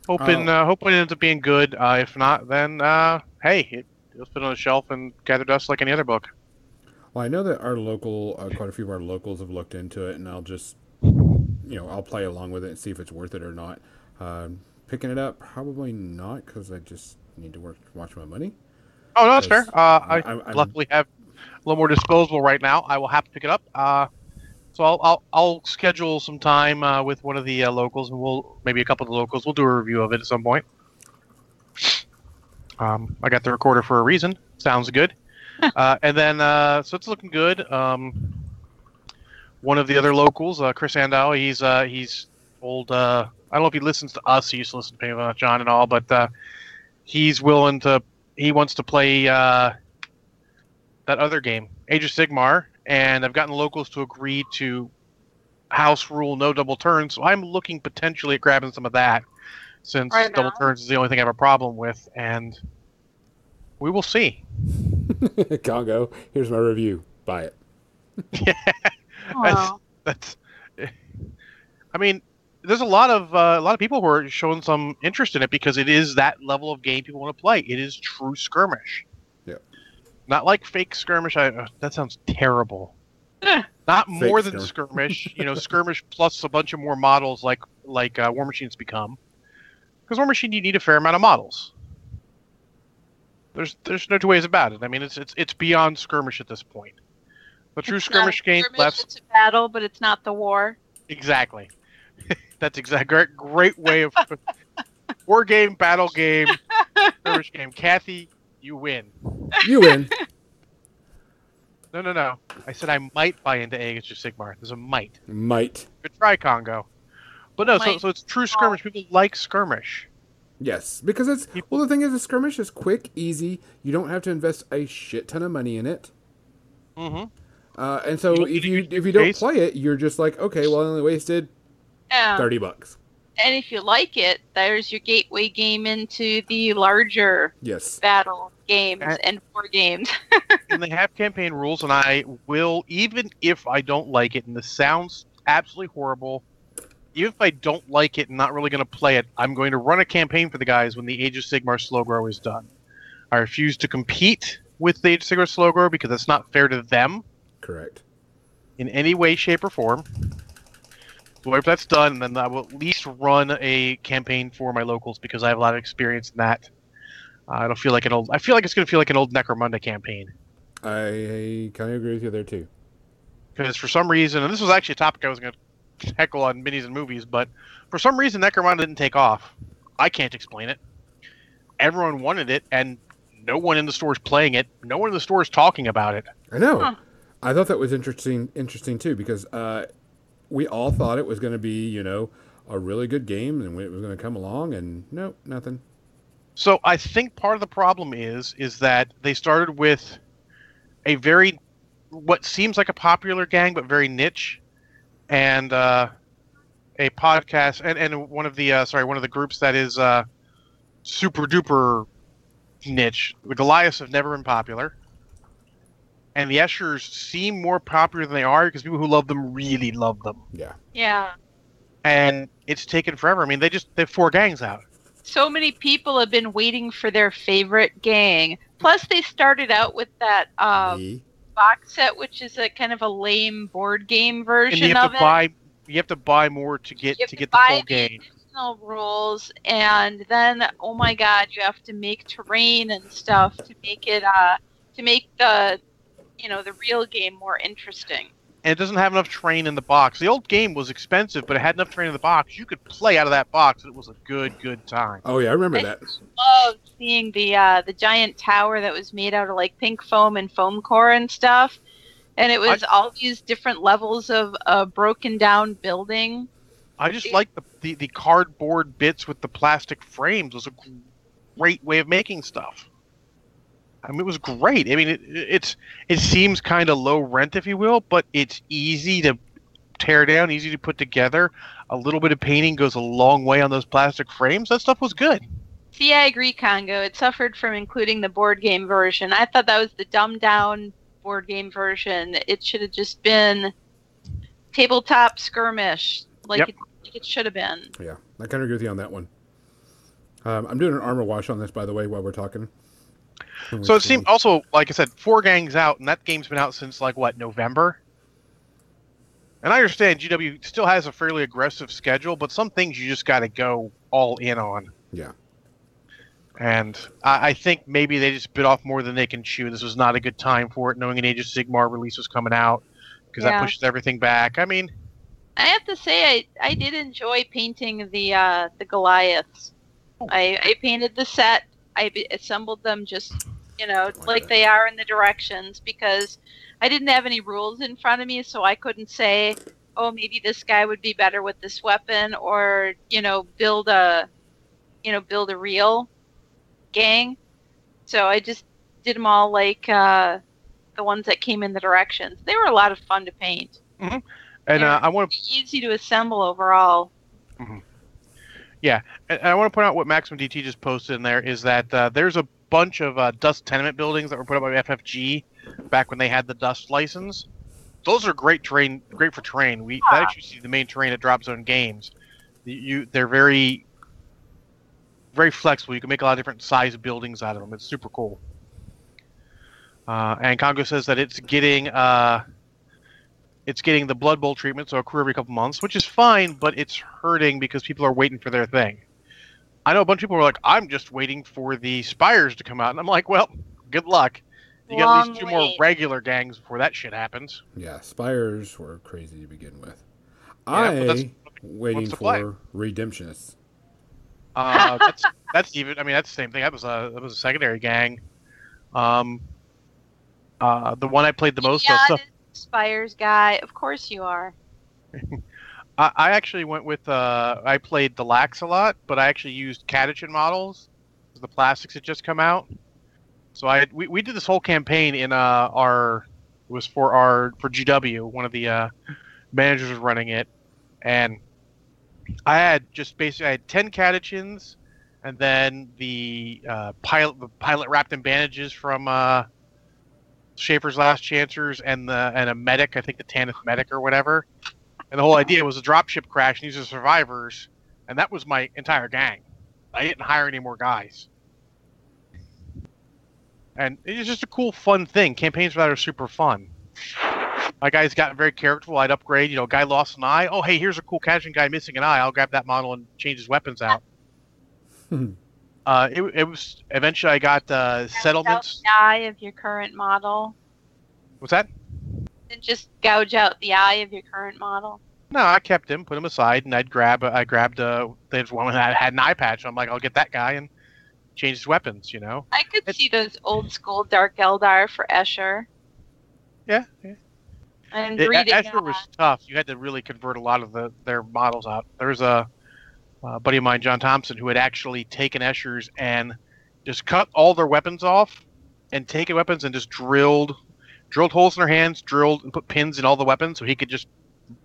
hoping Oh. uh, hoping it ends up being good. Uh, if not, then uh, hey, it, it'll sit on the shelf and gather dust like any other book. Well, I know that our local, uh, quite a few of our locals have looked into it, and I'll just, you know, I'll play along with it and see if it's worth it or not. Um, picking it up, probably not, because I just need to work, watch my money. Oh no, that's fair. Uh, I I'm- I'm- luckily have a little more disposable right now. I will have to pick it up. Uh, so I'll, I'll I'll schedule some time uh, with one of the uh, locals, and we'll maybe a couple of the locals. We'll do a review of it at some point. Um, I got the recorder for a reason. Sounds good. uh, and then uh, so it's looking good. Um, one of the other locals, uh, Chris Andow, he's uh, he's old. Uh, I don't know if he listens to us. He used to listen to uh, John and all, but uh, he's willing to. He wants to play uh, that other game, Age of Sigmar, and I've gotten the locals to agree to house rule no double turns. So I'm looking potentially at grabbing some of that, since Right double turns is the only thing I have a problem with, and we will see. Congo, here's my review. Buy it. Oh, That's. I mean, there's a lot of uh, a lot of people who are showing some interest in it because it is that level of game people want to play. It is true skirmish. Yeah. Not like fake skirmish. I, uh, that sounds terrible. Eh. Not Fake more than skirm- skirmish. You know, skirmish plus a bunch of more models like like uh, Warmachine's become. Because Warmachine, you need a fair amount of models. There's there's no two ways about it. I mean, it's it's it's beyond skirmish at this point. The true It's not a skirmish game skirmish, left It's a battle, but it's not the war. Exactly. That's exact great, great way of war game, battle game, skirmish game. Kathy, you win. You win. No, no, no. I said I might buy into Age of Sigmar. There's a might. Might. Good try, Congo. But no, so, Might. so it's true skirmish. People like skirmish. Yes, because it's well. The thing is, a skirmish is quick, easy. You don't have to invest a shit ton of money in it. Mm-hmm. Uh, and so if you if you don't chase. play it, you're just like, okay, well, I only wasted Yeah. thirty bucks. And if you like it, there's your gateway game into the larger Yes. battle games and war games. and they have campaign rules, and I will, even if I don't like it, and this sounds absolutely horrible, even if I don't like it and not really going to play it, I'm going to run a campaign for the guys when the Age of Sigmar slow grow is done. I refuse to compete with the Age of Sigmar slow grow because it's not fair to them Correct. in any way, shape, or form. So if that's done, then I will at least run a campaign for my locals because I have a lot of experience in that. Uh, I don't feel like an old. I feel like it's going to feel like an old Necromunda campaign. I kind of agree with you there too. because for some reason, and this was actually a topic I was going to heckle on minis and movies, but for some reason, Necromunda didn't take off. I can't explain it. Everyone wanted it, and no one in the store is playing it. No one in the store is talking about it. I know. Huh. I thought that was interesting. Interesting too, because uh, we all thought it was going to be, you know, a really good game, and it was going to come along, and nope, nothing. So I think part of the problem is is that they started with a very what seems like a popular gang, but very niche, and uh, a podcast, and, and one of the uh, sorry, one of the groups that is uh, super duper niche. The Goliaths have never been popular, and the Eschers seem more popular than they are because people who love them really love them, Yeah. yeah. and it's taken forever. I mean, they just they have four gangs out. So many people have been waiting for their favorite gang. Plus, they started out with that um, box set, which is a kind of a lame board game And version you have of to it. buy you have to buy more to get You have to to get the full game. additional rules, and then oh my god, you have to make terrain and stuff to make it uh to make the you know the real game more interesting. and it doesn't have enough terrain in the box. The old game was expensive, but it had enough terrain in the box. You could play out of that box, and it was a good, good time. Oh yeah, I remember I that. Loved seeing the uh, the giant tower that was made out of like pink foam and foam core and stuff, and it was all these different levels of a broken down building. I just like the, the the cardboard bits with the plastic frames. was a great way of making stuff. I mean, it was great. I mean, it, it's it seems kind of low rent, if you will, but it's easy to tear down, easy to put together. A little bit of painting goes a long way on those plastic frames. That stuff was good. See, I agree, Congo. It suffered from including the board game version. I thought that was the dumbed down board game version. It should have just been tabletop skirmish, like Yep. it, like it should have been. Yeah, I kind of agree with you on that one. Um, I'm doing an armor wash on this, by the way, while we're talking. So it seemed also, like I said, four gangs out, and that game's been out since like what November. And I understand GW still has a fairly aggressive schedule, but some things you just got to go all in on. Yeah. And I, I think maybe they just bit off more than they can chew. This was not a good time for it, knowing an Age of Sigmar release was coming out, because Yeah. that pushes everything back. I mean, I have to say, I, I did enjoy painting the uh, the Goliaths. I, I painted the set. I assembled them just you know like they are in the directions because I didn't have any rules in front of me, so I couldn't say, oh, maybe this guy would be better with this weapon, or you know, build a you know build a real gang. So I just did them all like uh, the ones that came in the directions. They were a lot of fun to paint. and uh, I want to Easy to assemble overall. And and I want to point out what Maximum DT just posted in there is that uh, there's a bunch of uh, Dust tenement buildings that were put up by FFG back when they had the Dust license. Those are great terrain, great for terrain. We that actually see the main terrain at Drop Zone Games. You they're very, very flexible. You can make a lot of different size buildings out of them. It's super cool. Uh, and Congo says that it's getting uh, it's getting the Blood Bowl treatment, so a crew every couple months, which is fine, but it's hurting because people are waiting for their thing. I know a bunch of people are like, I'm just waiting for the Spires to come out. And I'm like, well, good luck. You got at least two Long more regular gangs before that shit happens. Yeah, spires were crazy to begin with. Yeah, I what waiting Wants to play. for Redemptionists. Uh, that's that's even. I mean, that's the same thing. That was a that was a secondary gang. Um, uh, the one I played the most yeah, of. So, Spires guy. Of course you are. I, I actually went with. Uh, I played the Lax a lot, but I actually used Catachan models. The plastics had just come out, so I we, we did this whole campaign in uh, our it was for our for GW. One of the uh, managers was running it, and I had just basically I had ten Catachans, and then the uh, pilot the pilot wrapped in bandages from uh, Schaeffer's Last Chancers, and the and a medic, I think the Tanith medic or whatever. And the whole idea was a dropship crash, and these are survivors, and that was my entire gang. I didn't hire any more guys. And it's just a cool, fun thing. Campaigns for that are super fun. My guys got very characterful. I'd upgrade. You know, guy lost an eye. Oh, hey, here's a cool Catachan guy missing an eye. I'll grab that model and change his weapons out. Hmm. Uh, it, it was eventually I got uh, settlements. Out the eye of your current model. What's that? And just gouge out the eye of your current model. No, I kept him, put him aside, and I'd grab. I grabbed. Uh, there's one that had an eye patch. I'm like, I'll get that guy and change his weapons. You know. I could It's- see those old school Dark Eldar for Escher. Yeah. yeah. And It, Escher was tough. You had to really convert a lot of the their models out. There's a, uh buddy of mine, John Thompson, who had actually taken Eschers and just cut all their weapons off, and taken weapons and just drilled, drilled holes in their hands, drilled and put pins in all the weapons, so he could just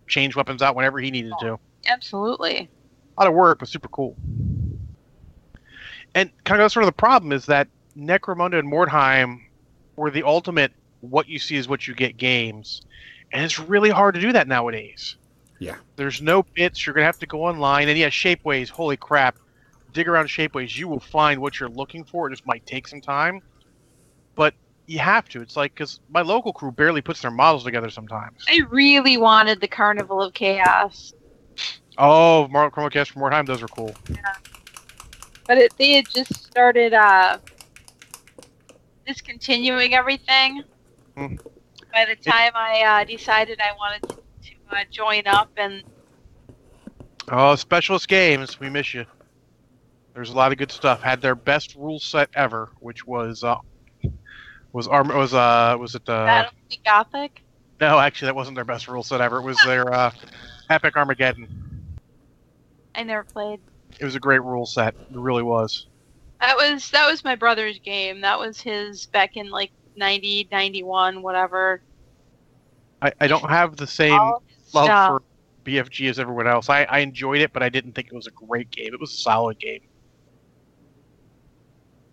change weapons out whenever he needed to. absolutely. A lot of work, but super cool. And kind of sort of the problem is that Necromunda and Mordheim were the ultimate what you see is what you get games. And it's really hard to do that nowadays. Yeah. There's no bits. You're going to have to go online. And yeah, Shapeways, holy crap. Dig around Shapeways. You will find what you're looking for. It just might take some time. But you have to. It's like, because my local crew barely puts their models together sometimes. I really wanted the Carnival of Chaos, Oh, Mar- Chromacast from Mordheim, those are cool. Yeah. But it, they had just started uh, discontinuing everything. Hmm. By the time I uh, decided I wanted to, to uh, join up, and Oh, Specialist Games, we miss you. There's a lot of good stuff. Had their best rule set ever, which was uh, was arm was uh was it uh Battlefleet Gothic. no actually that wasn't their best rule set ever. It was their uh, Epic Armageddon. I never played. It was a great rule set. It really was. That was that was my brother's game. That was his back in like 90, 91, whatever. I, I don't have the same love for BFG as everyone else. I, I enjoyed it, but I didn't think it was a great game. It was a solid game.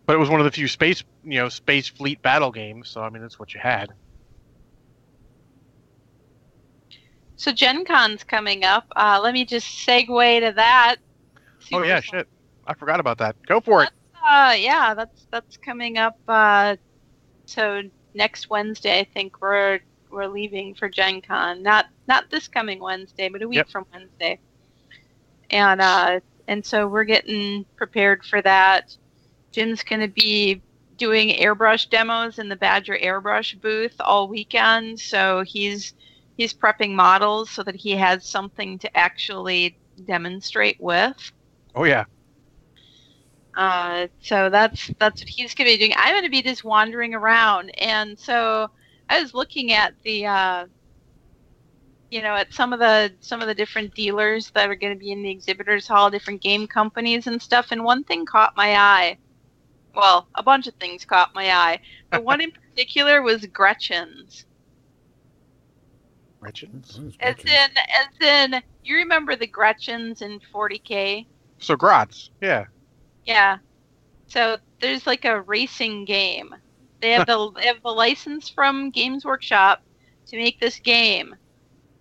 But it was one of the few space you know, space fleet battle games, so I mean that's what you had. So Gen Con's coming up. Uh, let me just segue to that. Oh yeah, shit. I forgot about that. Go for it. Uh, yeah, that's that's coming up. Uh, so next Wednesday, I think we're we're leaving for Gen Con. Not not this coming Wednesday, but a week Yep. from Wednesday. And uh, and so we're getting prepared for that. Jim's gonna be doing airbrush demos in the Badger airbrush booth all weekend. So he's he's prepping models so that he has something to actually demonstrate with. Oh yeah. Uh, so that's that's what he's going to be doing. I'm going to be just wandering around, and so I was looking at the, uh, you know, at some of the some of the different dealers that are going to be in the exhibitors hall, different game companies and stuff. And one thing caught my eye. Well, a bunch of things caught my eye, but one in particular was Gretchinz. Gretchinz. As in, as in, you remember the Gretchins in 40k? So Gratz, yeah. Yeah. So there's like a racing game. They have the they have the license from Games Workshop to make this game,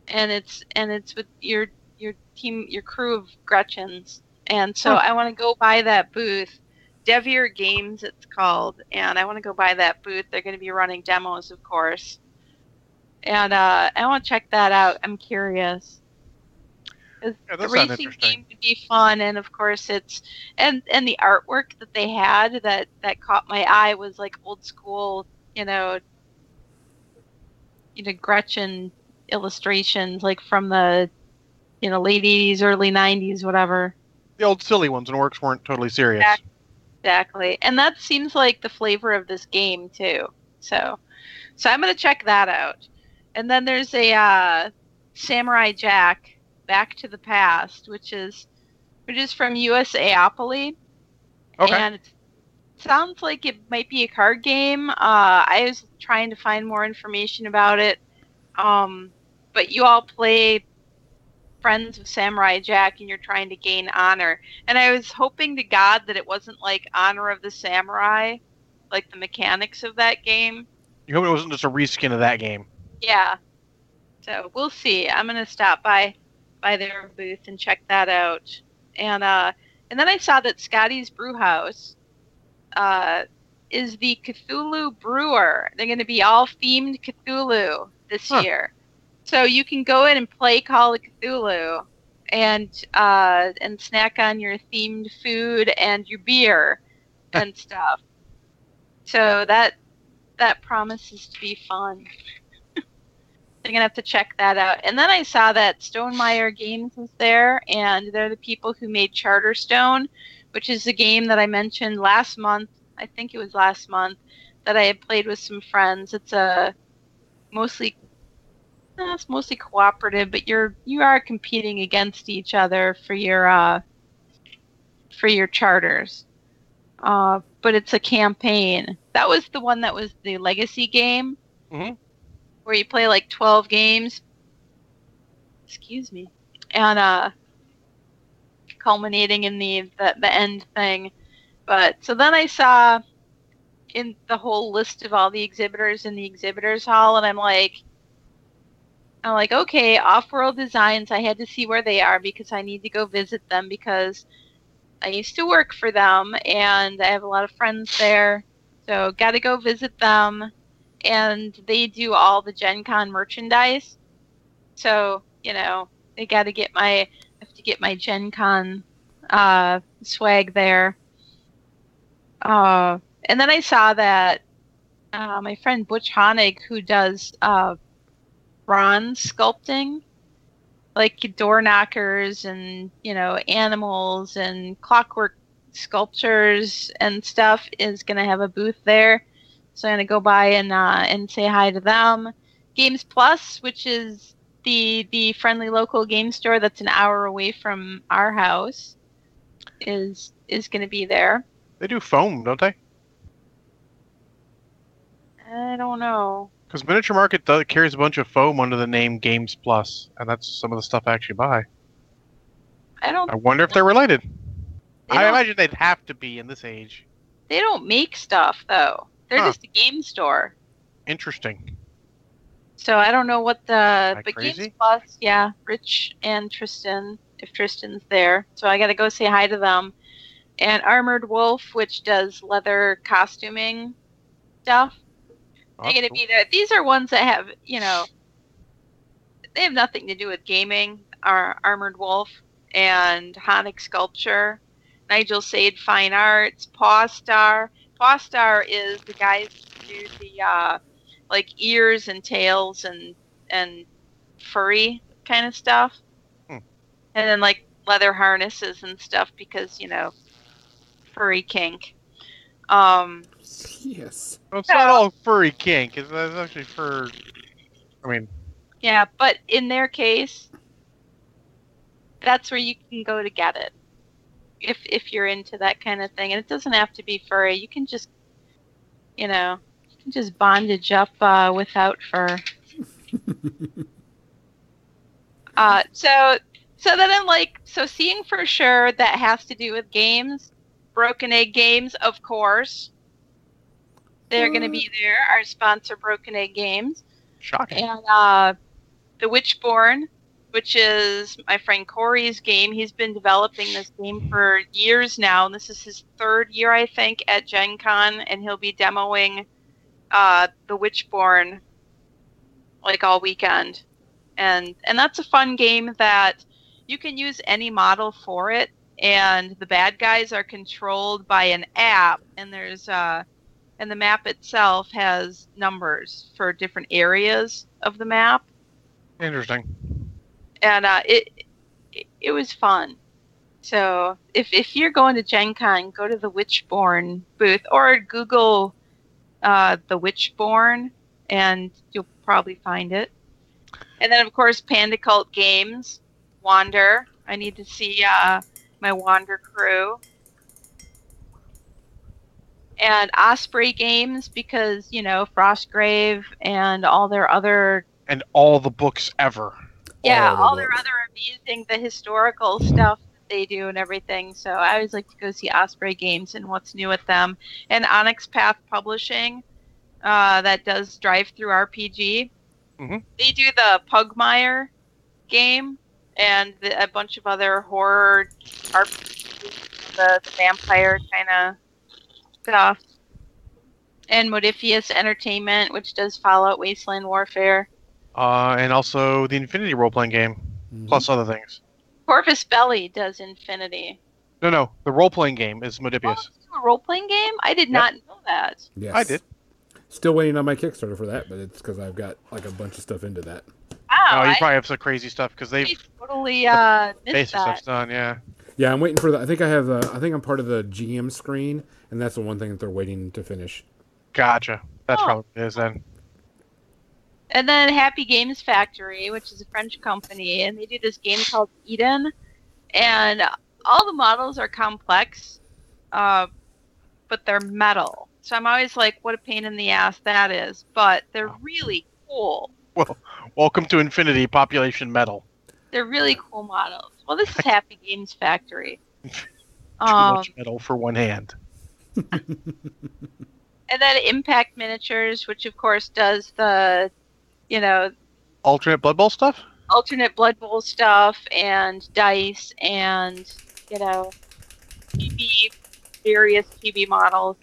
and it's and it's with your your team your crew of Gretchins. And so. I want to go by that booth. Devil Pig Games, it's called, and I want to go by that booth. They're going to be running demos, of course, and uh, I want to check that out. I'm curious. Yeah, the racing game would be fun, and of course it's and and the artwork that they had that that caught my eye was like old school, you know, you know Gretchin illustrations like from the you know, late 80s, early 90s, whatever. The old silly ones and works weren't totally serious. Exactly. Exactly. And that seems like the flavor of this game too. So so I'm gonna check that out. And then there's a uh, Samurai Jack Back to the Past, which is which is from USAopoly. Okay. And it sounds like it might be a card game. Uh, I was trying to find more information about it. Um, but you all play friends of Samurai Jack and you're trying to gain honor. And I was hoping to God that it wasn't like Honor of the Samurai, like the mechanics of that game. You hope it wasn't just a reskin of that game. Yeah. So we'll see. I'm gonna stop by by their booth and check that out. And uh and then I saw that Scotty's Brew House uh is the Cthulhu Brewer. They're gonna be all themed Cthulhu this Huh. year. So you can go in and play Call of Cthulhu and uh and snack on your themed food and your beer and stuff. So that that promises to be fun. They're gonna have to check that out. And then I saw that Stonemaier Games was there, and they're the people who made Charterstone, which is the game that I mentioned last month. I think it was last month that I had played with some friends. It's a mostly eh, it's mostly cooperative, but you're you are competing against each other for your uh, for your charters. Uh, but it's a campaign. That was the one that was the legacy game, Mhm. Where you play like twelve games. Excuse me, and uh, culminating in the, the the end thing. But so then I saw in the whole list of all the exhibitors in the exhibitors hall, and I'm like, I'm like, okay, off-world designs. I had to see where they are because I need to go visit them because I used to work for them and I have a lot of friends there. So got to go visit them, and they do all the Gen Con merchandise. So you know, I got to get my have to get my Gen Con uh, swag there. Uh, and then I saw that uh, my friend Butch Honig, who does uh, bronze sculpting, like door knockers and you know animals and clockwork sculptures and stuff, is going to have a booth there. So I'm going to go by and uh, and say hi to them. Games Plus, which is the the friendly local game store that's an hour away from our house, is is going to be there. They do foam, don't they? I don't know. Because Miniature Market does, carries a bunch of foam under the name Games Plus, and that's some of the stuff I actually buy. I don't. I wonder if they're related. I imagine they'd have to be in this age. they don't make stuff though. They're Huh. just a game store. Interesting. So I don't know what the but crazy? Games Plus, yeah, Rich and Tristan, if Tristan's there. So I got to go say hi to them. And Armored Wolf, which does leather costuming stuff. Oh, They're going to cool. be there. These are ones that have, you know, they have nothing to do with gaming. Our Armored Wolf and Honig Sculpture, Nigel Sade Fine Arts, Pawstar. Pawstar is the guys who do the uh, like ears and tails and and furry kind of stuff, Hmm. and then like leather harnesses and stuff because you know furry kink. Um, Yes. Well, it's not all furry kink. It's, it's actually fur. I mean, Yeah, but in their case, that's where you can go to get it. If if you're into that kind of thing, and it doesn't have to be furry. You can just, you know, you can just bondage up uh, without fur. Uh, so so then I'm like, so seeing for sure that has to do with games, Broken Egg Games, of course. They're going to be there. Our sponsor, Broken Egg Games shocking. and uh, the Witchborn, which is my friend Corey's game. He's been developing this game for years now, and this is his third year, I think, at Gen Con, and he'll be demoing uh, the Witchborn like all weekend. And and that's a fun game that you can use any model for it, and the bad guys are controlled by an app, and there's uh, and the map itself has numbers for different areas of the map Interesting. And uh, it it was fun. So if if you're going to Gen Con, go to the Witchborn booth or Google uh, the Witchborn, and you'll probably find it. And then of course Panda Cult Games, Wander. I need to see uh, my Wander crew. And Osprey Games because you know Frostgrave and all their other And all the books ever. Yeah, All the all their other amazing, the historical stuff that they do and everything. So I always like to go see Osprey Games and what's new with them. And Onyx Path Publishing, uh, that does Drive Through RPG. Mhm. They do the Pugmire game and the, a bunch of other horror RPGs, the, the vampire kind of stuff. And Modiphius Entertainment, which does Fallout Wasteland Warfare. Uh, and also the Infinity role playing game, Mhm. plus other things. Corvus Belli does Infinity. No, no, the role playing game is Oh, a role playing game? I did Yep. not know that. Yes. I did. Still waiting on my Kickstarter for that, but it's because I've got like a bunch of stuff into that. Wow, oh, you I, probably have some crazy stuff because they've totally uh, missed basic that. stuff's done. Yeah. Yeah, I'm waiting for the. I think I have. Uh, I think I'm part of the GM screen, and that's the one thing that they're waiting to finish. Gotcha. That's Oh. probably what it is then. And then Happy Games Factory, which is a French company, and they do this game called Eden. And all the models are complex, uh, but they're metal. So I'm always like, what a pain in the ass that is. But they're really cool. Well, welcome to Infinity Population Metal. They're really cool models. Well, this is Happy Games Factory. Too Um, much metal for one hand. and then Impact Miniatures, which of course does the, you know, Alternate Blood Bowl stuff? alternate Blood Bowl stuff and dice and you know, PB various PB models.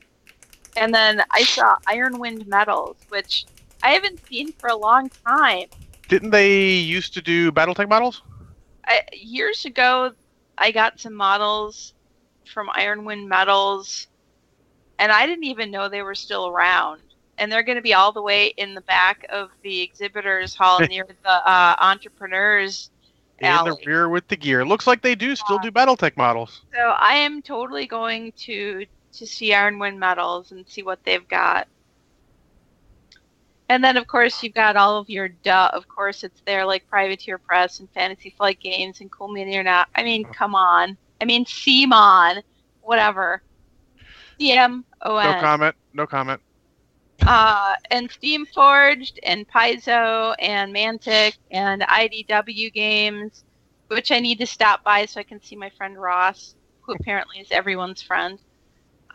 And then I saw Ironwind Metals, which I haven't seen for a long time. Didn't they used to do Battletech models? I, years ago, I got some models from Ironwind Metals, and I didn't even know they were still around. And they're going to be all the way in the back of the exhibitors hall near the uh, entrepreneurs. In Alley. the rear with the gear. Looks like they do still do Battletech models. So I am totally going to to see Ironwind Metals and see what they've got. And then of course you've got all of your duh. Of course it's there like Privateer Press and Fantasy Flight Games and Cool Mini or Not. I mean, come on. I mean, CMON, whatever. CM No comment. No comment. Uh, and Steamforged and Paizo and Mantic and IDW games, which I need to stop by so I can see my friend Ross, who apparently is everyone's friend.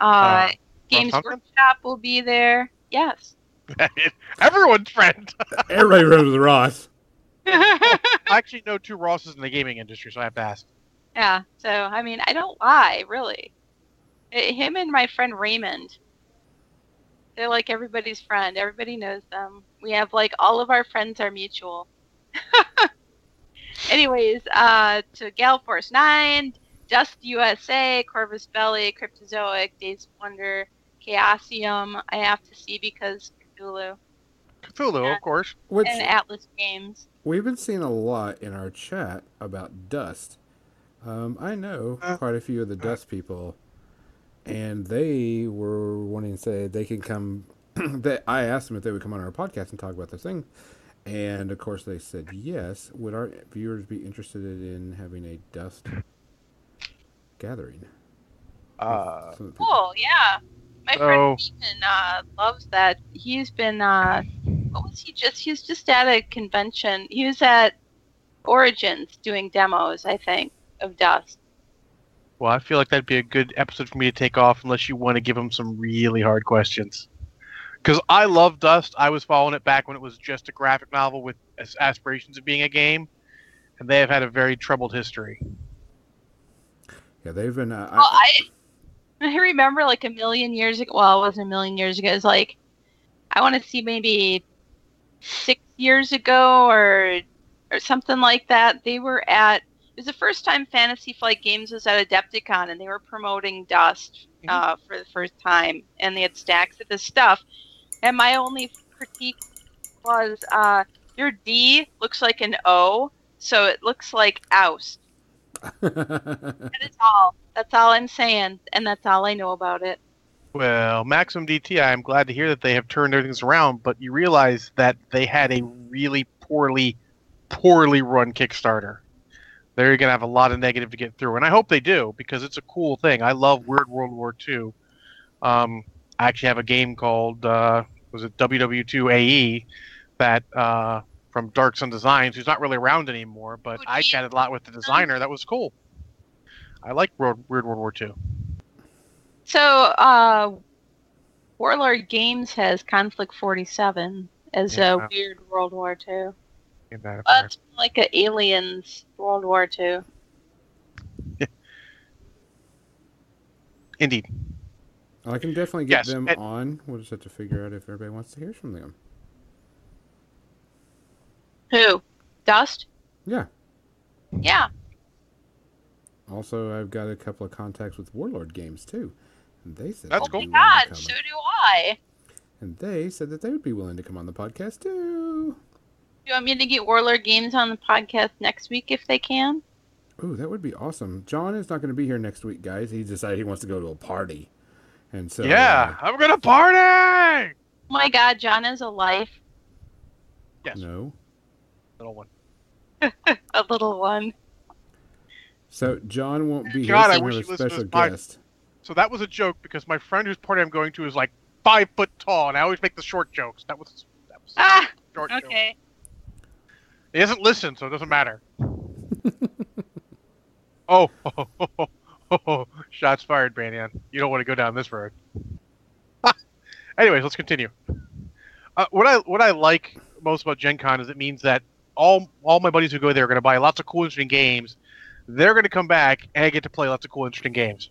Uh, Uh, Games Thompson? Workshop will be there. Yes. Everyone's friend. Everybody knows Ross. I actually know two Rosses in the gaming industry, so I have to ask. yeah. So I mean, I don't lie, really. Eh, Him and my friend Raymond. They're like everybody's friend. Everybody knows them. We have like all of our friends are mutual. Anyways, uh, to Gale Force Nine, Dust USA, Corvus Belli, Cryptozoic, Days of Wonder, Chaosium. I have to see because Cthulhu Cthulhu, Yeah. of course. Which and Atlas Games. we've been seeing a lot in our chat about dust. Um, I know Uh. quite a few of the dust people, and they were wanting to say they can come. that I asked them if they would come on our podcast and talk about this thing, and of course they said yes. Would our viewers be interested in having a dust gathering? Uh, some of the people? Cool, yeah. My So- friend Ethan uh, loves that. He's been uh, what was he just? He was just at a convention. He was at Origins doing demos, I think, of Dust. Well, I feel like that'd be a good episode for me to take off unless you want to give him some really hard questions. Because I love Dust. I was following it back when it was just a graphic novel with aspirations of being a game, and they have had a very troubled history. Yeah, they've been. Uh, Well, I I remember like a million years ago. Well, it wasn't a million years ago. It was like I want to see maybe six years ago or or something like that. They were at. It was the first time Fantasy Flight Games was at Adepticon, and they were promoting Dust uh, for the first time, and they had stacks of this stuff. And my only critique was uh, your D looks like an O, so it looks like oust. That is all. That's all I'm saying, and that's all I know about it. Well, Maximum DT, I'm glad to hear that they have turned things around, but you realize that they had a really poorly, poorly run Kickstarter. They're going to have a lot of negative to get through, and I hope they do because it's a cool thing. I love Weird World War II. Um, I actually have a game called uh, was it WW2 AE that uh, from Dark Sun Designs, who's not really around anymore, but I chatted a lot with the designer. That was cool. I like World, Weird World War II. So, uh, Warlord Games has Conflict 47 as Yeah. a weird World War II. Get that up there. That's like a Aliens World War II. Indeed. I can definitely get Yes, them and- on. We'll just have to figure out if everybody wants to hear from them. Who? Dust? Yeah. Yeah. Also, I've got a couple of contacts with Warlord Games too, and they said That's they'd cool. be Oh willing my to god, come so do I. and they said that they would be willing to come on the podcast too. Do you want me to get Warlord Games on the podcast next week if they can? Ooh, that would be awesome. John is not going to be here next week, guys. He decided he wants to go to a party, and so yeah, I'm gonna party. Oh my god, John is a life. uh, Yes, no. little one. A little one. So John won't be God, I here. So we wish he a listened to special this pod- guest. So that was a joke because my friend whose party I'm going to is like five foot tall, and I always make the short jokes. That was that was Ah, a short joke. He doesn't listen, so it doesn't matter. oh, oh, oh, oh, shots fired, Banyan. You don't want to go down this road. Anyways, let's continue. Uh, what I what I like most about Gen Con is it means that all all my buddies who go there are going to buy lots of cool, interesting games. They're going to come back and I get to play lots of cool, interesting games.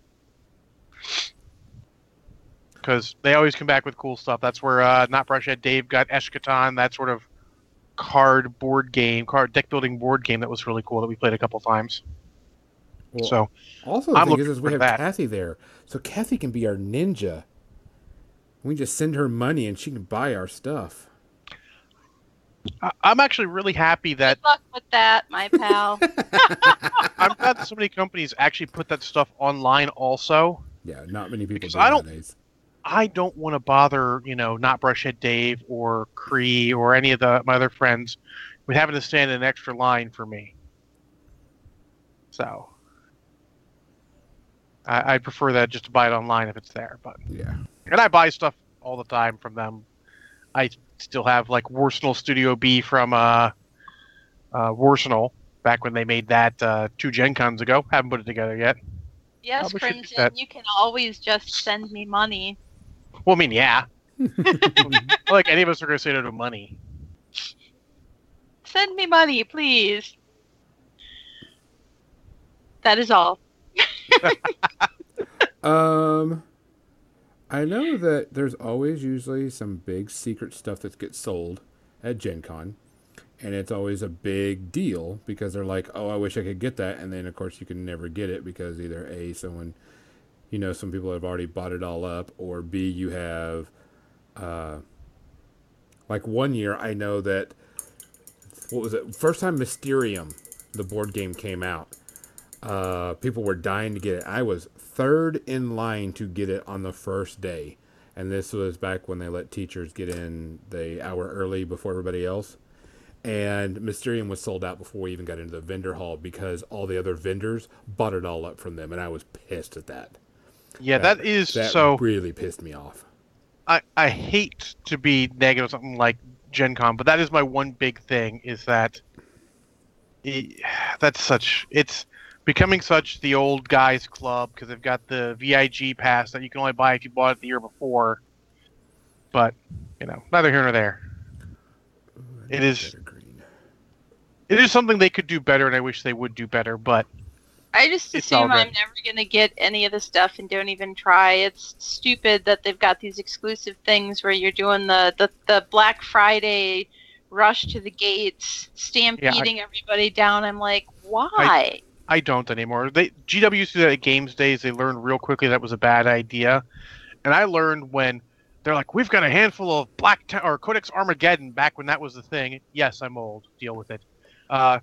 Because they always come back with cool stuff. That's where uh, Not Brushhead Dave got Eshkatan, that sort of card board game, card deck building board game that was really cool that we played a couple times. Well, so Also, the I'm thing is, looking is we have that. Kathy there, so Kathy can be our ninja. We just send her money and she can buy our stuff. I- I'm actually really happy that Good luck with that, my pal. I'm glad that so many companies actually put that stuff online. Also, Yeah, not many people Because do I don't- nowadays. I don't want to bother, you know, not Brushhead Dave or Cree or any of the my other friends with having to stand in an extra line for me. So I, I prefer that just to buy it online if it's there. But Yeah. and I buy stuff all the time from them. I still have like Warsenal Studio B from uh, uh, Warsenal back when they made that uh, two Gen Cons ago. Haven't put it together yet. yes, Probably Crimson, you can always just send me money. Well, I mean, yeah. like any of us are going to say no to money. Send me money, please. That is all. Um, I know that there's always usually some big secret stuff that gets sold at Gen Con. And it's always a big deal because they're like, oh, I wish I could get that. And then, of course, you can never get it because either A, someone, you know, some people have already bought it all up, or B, you have, uh, like one year, I know that, what was it? First time Mysterium, the board game came out uh, people were dying to get it. I was third in line to get it on the first day, and this was back when they let teachers get in the hour early before everybody else. And Mysterium was sold out before we even got into the vendor hall because all the other vendors bought it all up from them, and I was pissed at that. Yeah, that is that so. really pissed me off. I, I hate to be negative on something like Gen Con, but that is my one big thing is that it, that's such it's becoming such the old guys club because they've got the VIG pass that you can only buy if you bought it the year before. But you know, neither here nor there. it is. It is something they could do better, and I wish they would do better. But I just It's assume I'm never going to get any of the stuff and don't even try. It's stupid that they've got these exclusive things where you're doing the, the, the Black Friday rush to the gates, stampeding everybody down. I'm like, why? I don't anymore. They GW used to do that at Games Days. They learned real quickly that was a bad idea, and I learned when they're like, "We've got a handful of Black Ta- or Codex Armageddon." Back when that was the thing. Yes, I'm old. Deal with it. Uh,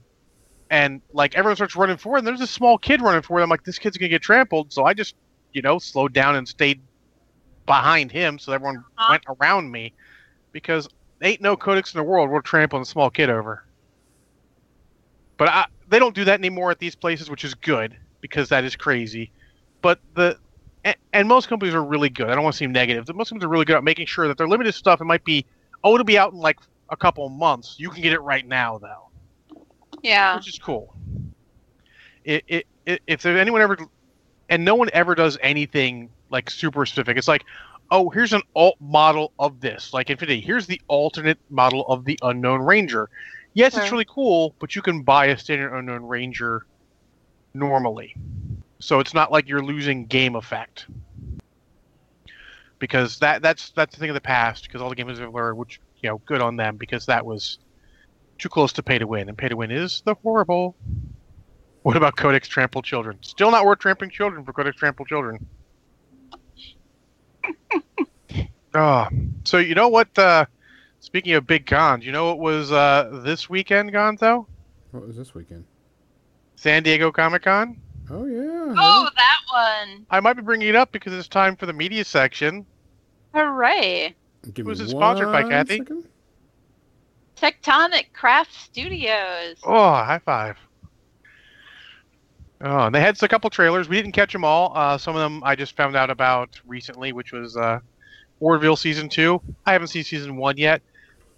and like everyone starts running forward, and there's a small kid running forward. I'm like, this kid's gonna get trampled, so I just, you know, slowed down and stayed behind him, so everyone Uh-huh. went around me, because ain't no codex in the world will trampling a small kid over. But I, they don't do that anymore at these places, which is good because that is crazy. But the and, and most companies are really good. I don't want to seem negative. but Most companies are really good at making sure that their limited stuff. It might be oh, it'll be out in like a couple months. You can get it right now though Yeah. which is cool. It, it, it, if there's anyone ever, and no one ever does anything like super specific. It's like, oh, here's an alt model of this, like Infinity. Here's the alternate model of the Unknown Ranger. Yes, it's really cool, but you can buy a standard Unknown Ranger normally, so it's not like you're losing game effect. Because that that's that's the thing of the past. Because all the gamers have learned, which you know, good on them. Because that was too close to pay to win, and pay to win is the horrible. What about Codex Trample Children? Still not worth trampling children for Codex Trample Children. oh, so you know what? Uh, speaking of big cons, you know what was uh, this weekend, Gonzo? What was this weekend? San Diego Comic Con. Oh yeah. Oh, that one. I might be bringing it up because it's time for the media section. Hooray. Give Who's me it sponsored by, one Kathy? second. Tectonic Craft Studios. Oh, high five. Oh, and they had a couple trailers. We didn't catch them all. Uh, some of them I just found out about recently, which was uh, Orville season two. I haven't seen season one yet.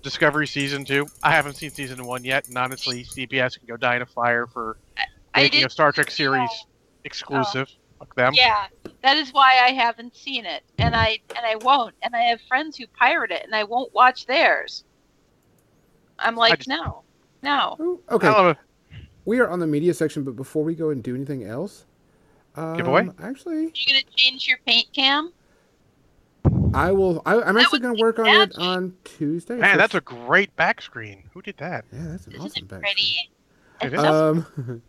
Discovery season two. I haven't seen season one yet. And honestly, CBS can go die in a fire for I making did. a Star Trek series exclusive. Fuck them. Yeah, that is why I haven't seen it, and I and I won't. And I have friends who pirate it, and I won't watch theirs. I'm like, just- no, no. Okay. We are on the media section, but before we go and do anything else, um, Giveaway? Actually, you gonna change your paint cam? I will. I, I'm That actually gonna work on it on Tuesday. Man, so- that's a great back screen. Who did that? yeah, that's an Isn't awesome it back. pretty? It is. Um,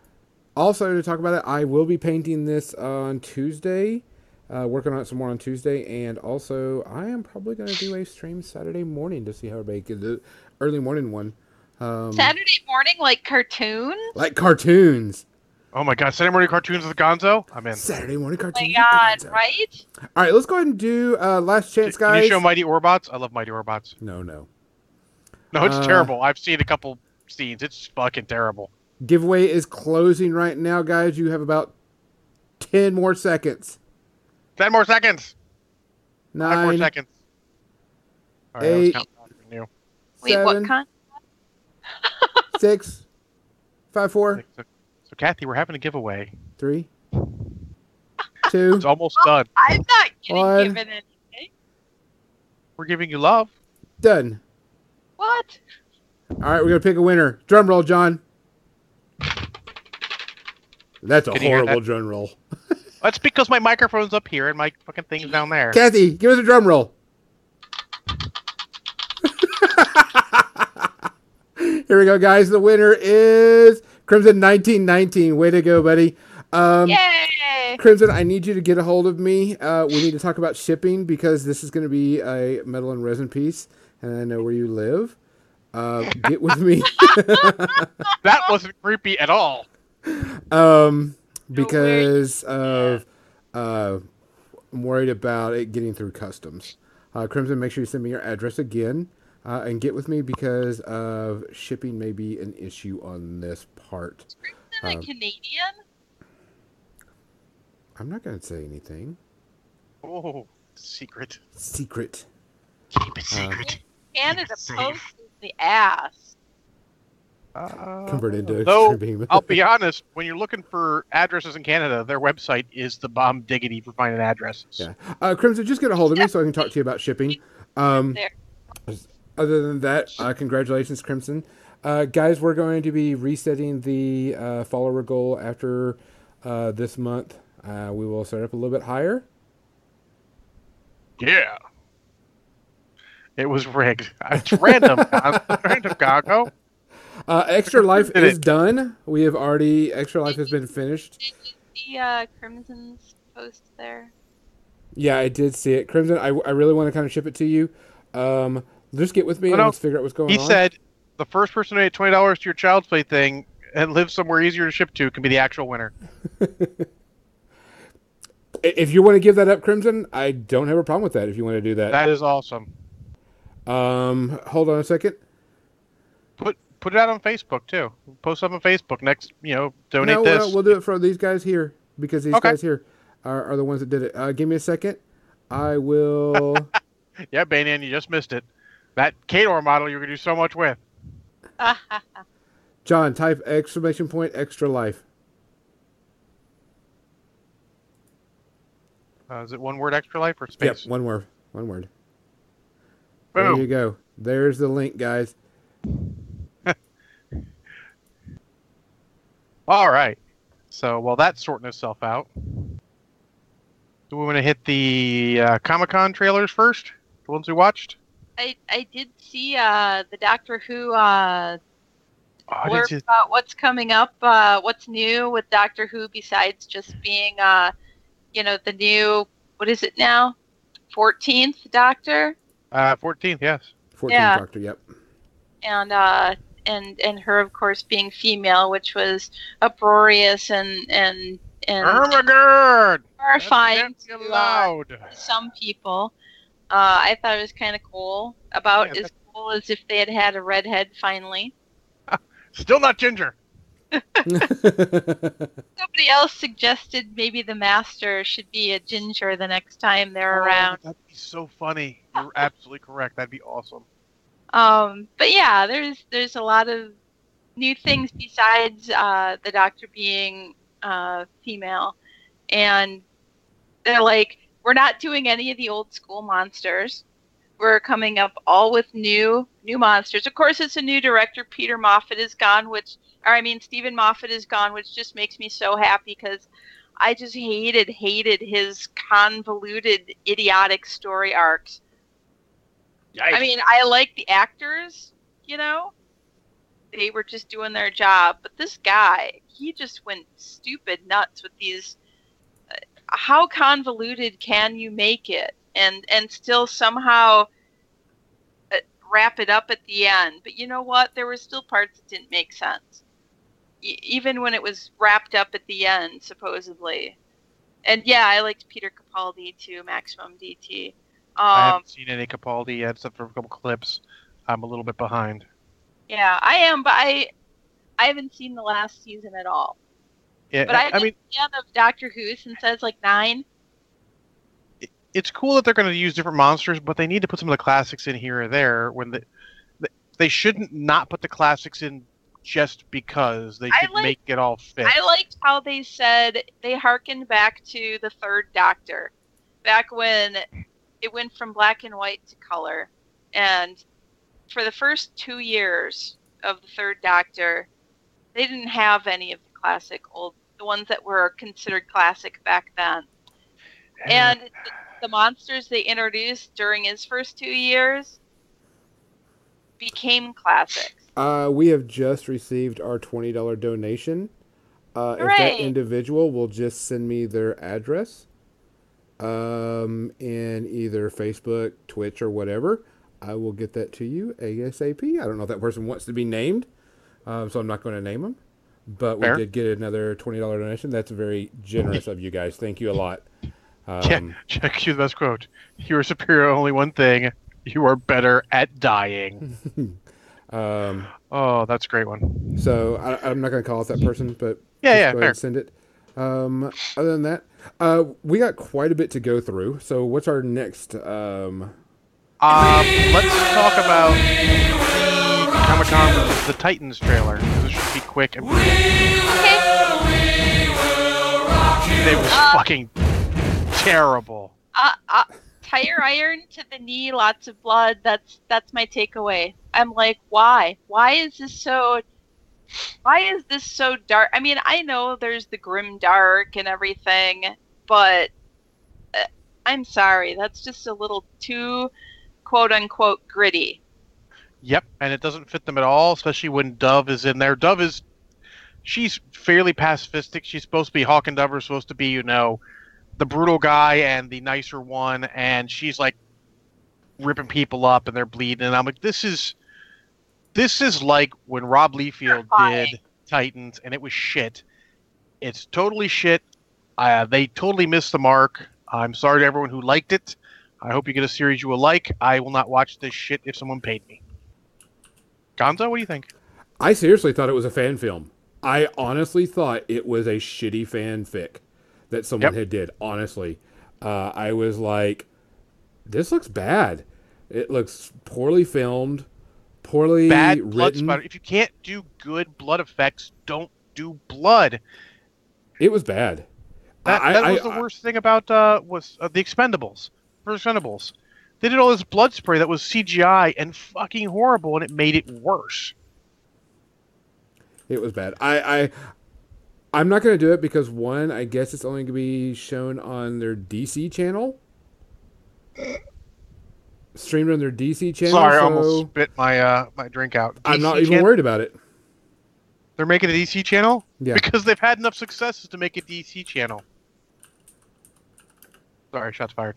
also to talk about it, I will be painting this on Tuesday. Uh, working on it some more on Tuesday, and also I am probably going to do a stream Saturday morning to see how everybody gets the early morning one. Um, Saturday morning, like cartoons. like cartoons. Oh my god, Saturday morning cartoons with Gonzo? I'm in. Saturday morning cartoons. Oh my cartoons. god, with Gonzo. right? All right, let's go ahead and do uh, last chance, guys. Can you show Mighty Orbots? I love Mighty Orbots. no, no. No, it's Uh, terrible. I've seen a couple scenes. It's fucking terrible. Giveaway is closing right now, guys. You have about ten more seconds. Ten more seconds. Five more Nine, seconds. All right, I was eight, counting down from you. Wait, Seven. what kind? six, five, four, So, so, Kathy, we're having a giveaway. three, two. It's almost done. I'm not getting One. given anything. We're giving you love. Done. What? All right, we're gonna pick a winner. Drum roll, John. That's a Can you hear horrible drum roll. That's because my microphone's up here and my fucking thing's down there. Kathy, give us a drum roll. Here we go, guys. The winner is Crimson 1919. Way to go, buddy. Um, Yay! Crimson, I need you to get a hold of me. Uh, we need to talk about shipping because this is going to be a metal and resin piece, and I know where you live. Uh, get with me. That wasn't creepy at all. um, No because of uh, I'm worried about it getting through customs. Uh, Crimson, make sure you send me your address again uh, and get with me because of shipping may be an issue on this part. Isn't it Um, Canadian? I'm not going to say anything. Oh, secret. Secret. Keep it Uh, secret. Canada safe. Post is the ass. Uh, Convert into though. I'll be honest. When you're looking for addresses in Canada, their website is the bomb diggity for finding addresses. Yeah. Uh, Crimson, just get a hold of me so I can talk to you about shipping. Um, There. Other than that, uh, congratulations, Crimson. Uh, guys, we're going to be resetting the uh, follower goal after uh, this month. Uh, we will start up a little bit higher. Yeah. It was rigged. It's random. Random, Gago. Uh, Extra Life is it. done. We have already, Extra Life has been finished. Did you see uh, Crimson's post there? Yeah, I did see it. Crimson, I, I really want to kind of ship it to you. Um, just get with me and no. let's figure out what's going He on. He said the first person to donate twenty dollars to your child's play thing and live somewhere easier to ship to can be the actual winner. If you want to give that up, Crimson, I don't have a problem with that. If you want to do that, That is awesome. um, hold on a second. Put put it out on Facebook too. Post up on Facebook next. You know, donate no, this. no, we'll do it for these guys here because these Okay. guys here are, are the ones that did it. Uh, give me a second. I will. Yeah, Banyan, you just missed it. That Kador model you're gonna do so much with. John, type exclamation point extra life. Uh, is it one word extra life or space? Yep, one word. One word. Boom. There you go. There's the link, guys. All right. So while that's sorting itself out, do we want to hit the uh, Comic Con trailers first? The ones we watched. I I did see uh the Doctor Who uh Oh, I blurb see- about what's coming up, uh what's new with Doctor Who besides just being uh you know the new what is it now? Fourteenth Doctor uh, 14th, yes. 14th Yeah. Doctor, yep. and uh and and her of course being female, which was uproarious and and and Oh my god! horrifying to uh, loud. some people. Uh, I thought it was kind of cool. About Yeah, as cool as if they had had a redhead finally. Still not ginger. Somebody else suggested maybe the master should be a ginger the next time they're Oh, around. That'd be so funny. You're absolutely correct. That'd be awesome. Um, but yeah, there's there's a lot of new things besides uh, the doctor being uh, female, and they're like, we're not doing any of the old school monsters. We're coming up all with new new monsters. Of course, it's a new director. Peter Moffat is gone, which, or I mean, Steven Moffat is gone, which just makes me so happy because I just hated hated his convoluted, idiotic story arcs. I mean, I like the actors, you know. They were just doing their job, but this guy, he just went stupid nuts with these. How convoluted can you make it, and and still somehow uh, wrap it up at the end? But you know what? There were still parts that didn't make sense, even when it was wrapped up at the end, supposedly. And yeah, I liked Peter Capaldi too, Maximum DT. um, I Um, haven't seen any Capaldi yet, except for a couple clips. I'm a little bit behind. Yeah, I am, but I I haven't seen the last season at all. Yeah, But I've I mean, a fan of Doctor Who since I was like nine. it's cool that they're going to use different monsters, but they need to put some of the classics in here or there. When the, the they shouldn't not put the classics in just because they I should make it all fit. I liked how they said they harkened back to the third Doctor, back when it went from black and white to color, and for the first two years of the third Doctor, they didn't have any of classic old, the ones that were considered classic back then. And the, the monsters they introduced during his first two years became classics. Uh, we have just received our twenty dollar donation. Uh, if that individual will just send me their address, um, in either Facebook, Twitch, or whatever, I will get that to you ASAP. I don't know if that person wants to be named, um, so I'm not going to name them. But we did get another twenty dollar donation. That's very generous of you guys. Thank you a lot. Um, yeah, check you the best quote. You are superior only one thing. You are better at dying. um, Oh, that's a great one. So I, I'm not going to call out that person, but Yeah, yeah, go ahead and send it. Um, other than that, uh, we got quite a bit to go through. So what's our next? Um, Um, let's talk about Comic Con, the Titans trailer. This should be quick and brutal. Okay. It was Uh, fucking terrible. uh, uh, tire iron to the knee, lots of blood. That's that's my takeaway. I'm like, why? Why is this so? Why is this so dark? I mean, I know there's the grim dark and everything, but uh, I'm sorry, that's just a little too quote unquote gritty. Yep, and it doesn't fit them at all, especially when Dove is in there. Dove is, she's fairly pacifistic. She's supposed to be Hawk and Dove are supposed to be, you know, the brutal guy and the nicer one, and she's like ripping people up and they're bleeding. And I'm like, this is, this is like when Rob Liefeld did Titans, and it was shit. It's totally shit. Uh, they totally missed the mark. I'm sorry to everyone who liked it. I hope you get a series you will like. I will not watch this shit if someone paid me. Gonzo, what do you think? I seriously thought it was a fan film. I honestly thought it was a shitty fanfic that someone Yep. had did. Honestly, uh, I was like, "This looks bad. It looks poorly filmed, poorly Bad blood. If you can't do good blood effects, don't do blood. It was bad. That, I- that I- was the I- worst thing about uh, was uh, the Expendables. First Expendables. They did all this blood spray that was CGI and fucking horrible, and it made it worse. It was bad. I, I I'm not gonna do it because one, I guess it's only gonna be shown on their DC channel. Streamed on their DC channel. Sorry, I so almost spit my uh, my drink out. I'm not even chan- worried about it. They're making a DC channel Yeah. because they've had enough successes to make a DC channel. Sorry, shots fired.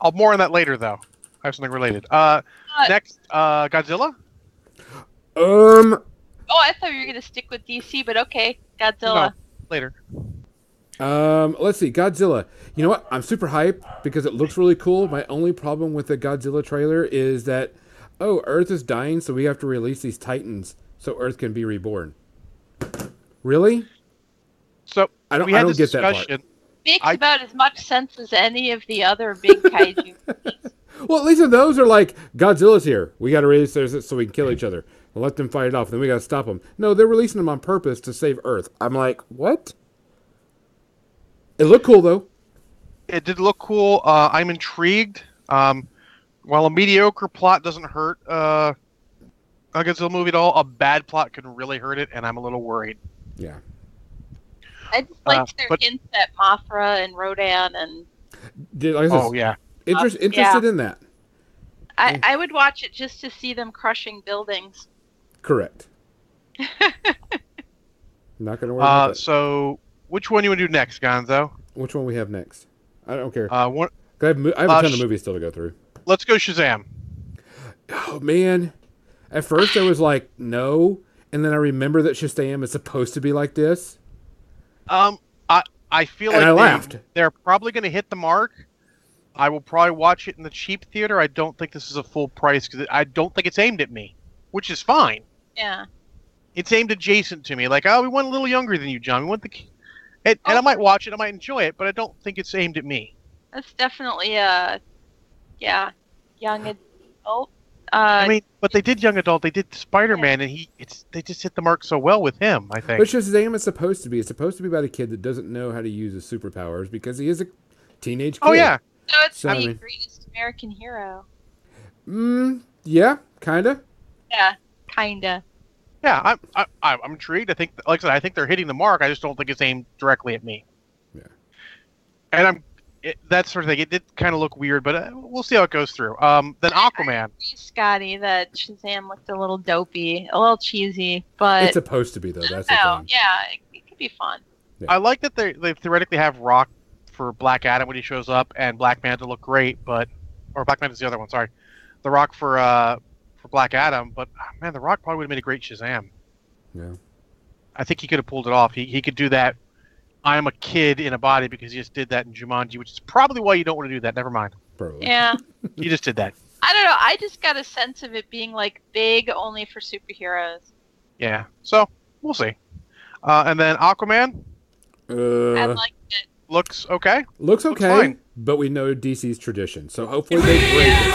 I'll more on that later, though. I have something related. Uh, Uh, next, uh, Godzilla. Um, Oh, I thought you were gonna stick with DC, but okay, Godzilla. Later. Um, let's see, Godzilla. You know what? I'm super hyped because it looks really cool. My only problem with the Godzilla trailer is that, oh, Earth is dying, so we have to release these Titans so Earth can be reborn. Really? So I don't. we I had don't this get that part. Discussion. Makes I- about as much sense as any of the other big kaiju. Well, at least in those are like Godzilla's here. We got to release theirs so we can kill each other and let them fight it off. Then we got to stop them. No, they're releasing them on purpose to save Earth. I'm like, what? It looked cool though. It did look cool. Uh, I'm intrigued. Um, while a mediocre plot doesn't hurt uh, a Godzilla movie at all, a bad plot can really hurt it, and I'm a little worried. Yeah. I just like Uh, their but- hints at Mothra and Rodan, and Did like Oh yeah. interest, Uh, interested in that? I. I would watch it just to see them crushing buildings. Correct. Not gonna worry about Uh, so which one you want to do next, Gonzo? Which one we have next? I don't care. Uh, one, 'Cause I have, mo- I have a uh, ton of movies still to go through. let's go Shazam. Oh man. At first I was like, no, and then I remember that Shazam is supposed to be like this. Um, I I feel And like I they- laughed. They're probably going to hit the mark. I will probably watch it in the cheap theater. I don't think this is a full price because I don't think it's aimed at me, which is fine. Yeah. It's aimed adjacent to me. Like, oh, we went a little younger than you, John. We want the, and, and I Oh. might watch it. I might enjoy it, but I don't think it's aimed at me. That's definitely a, yeah, young adult. Uh, I mean, but they did young adult. They did Spider Man, and he it's they just hit the mark so well with him. I think. Which But Shazam is supposed to be. It's supposed to be about a kid that doesn't know how to use his superpowers because he is a teenage kid. oh yeah, so it's so- the I mean- greatest American hero. Mm, yeah, kinda. Yeah, kinda. yeah. I'm I, I- I'm intrigued. I think, like I said, I think they're hitting the mark. I just don't think it's aimed directly at me. Yeah. And I'm it, that sort of thing. It did kind of look weird, but uh, we'll see how it goes through. Um, then Aquaman. agree, Scotty, that Shazam looked a little dopey, a little cheesy, but it's supposed to be though. That's the oh, thing. yeah, it, it could be fun. I like that they they theoretically have Rock for Black Adam when he shows up, and Black Manta look great, but or Black Manta's the other one. Sorry, the Rock for uh for Black Adam, but ah, man, the Rock probably would have made a great Shazam. Yeah. I think he could have pulled it off. He he could do that. I am a kid in a body because you just did that in Jumanji, which is probably why you don't want to do that. Never mind. Probably. Yeah. You just did that. I don't know. I just got a sense of it being like big only for superheroes. Yeah. So we'll see. Uh, and then Aquaman I Uh, like it. looks okay. looks looks okay, fine. but we know DC's tradition, so hopefully they break it.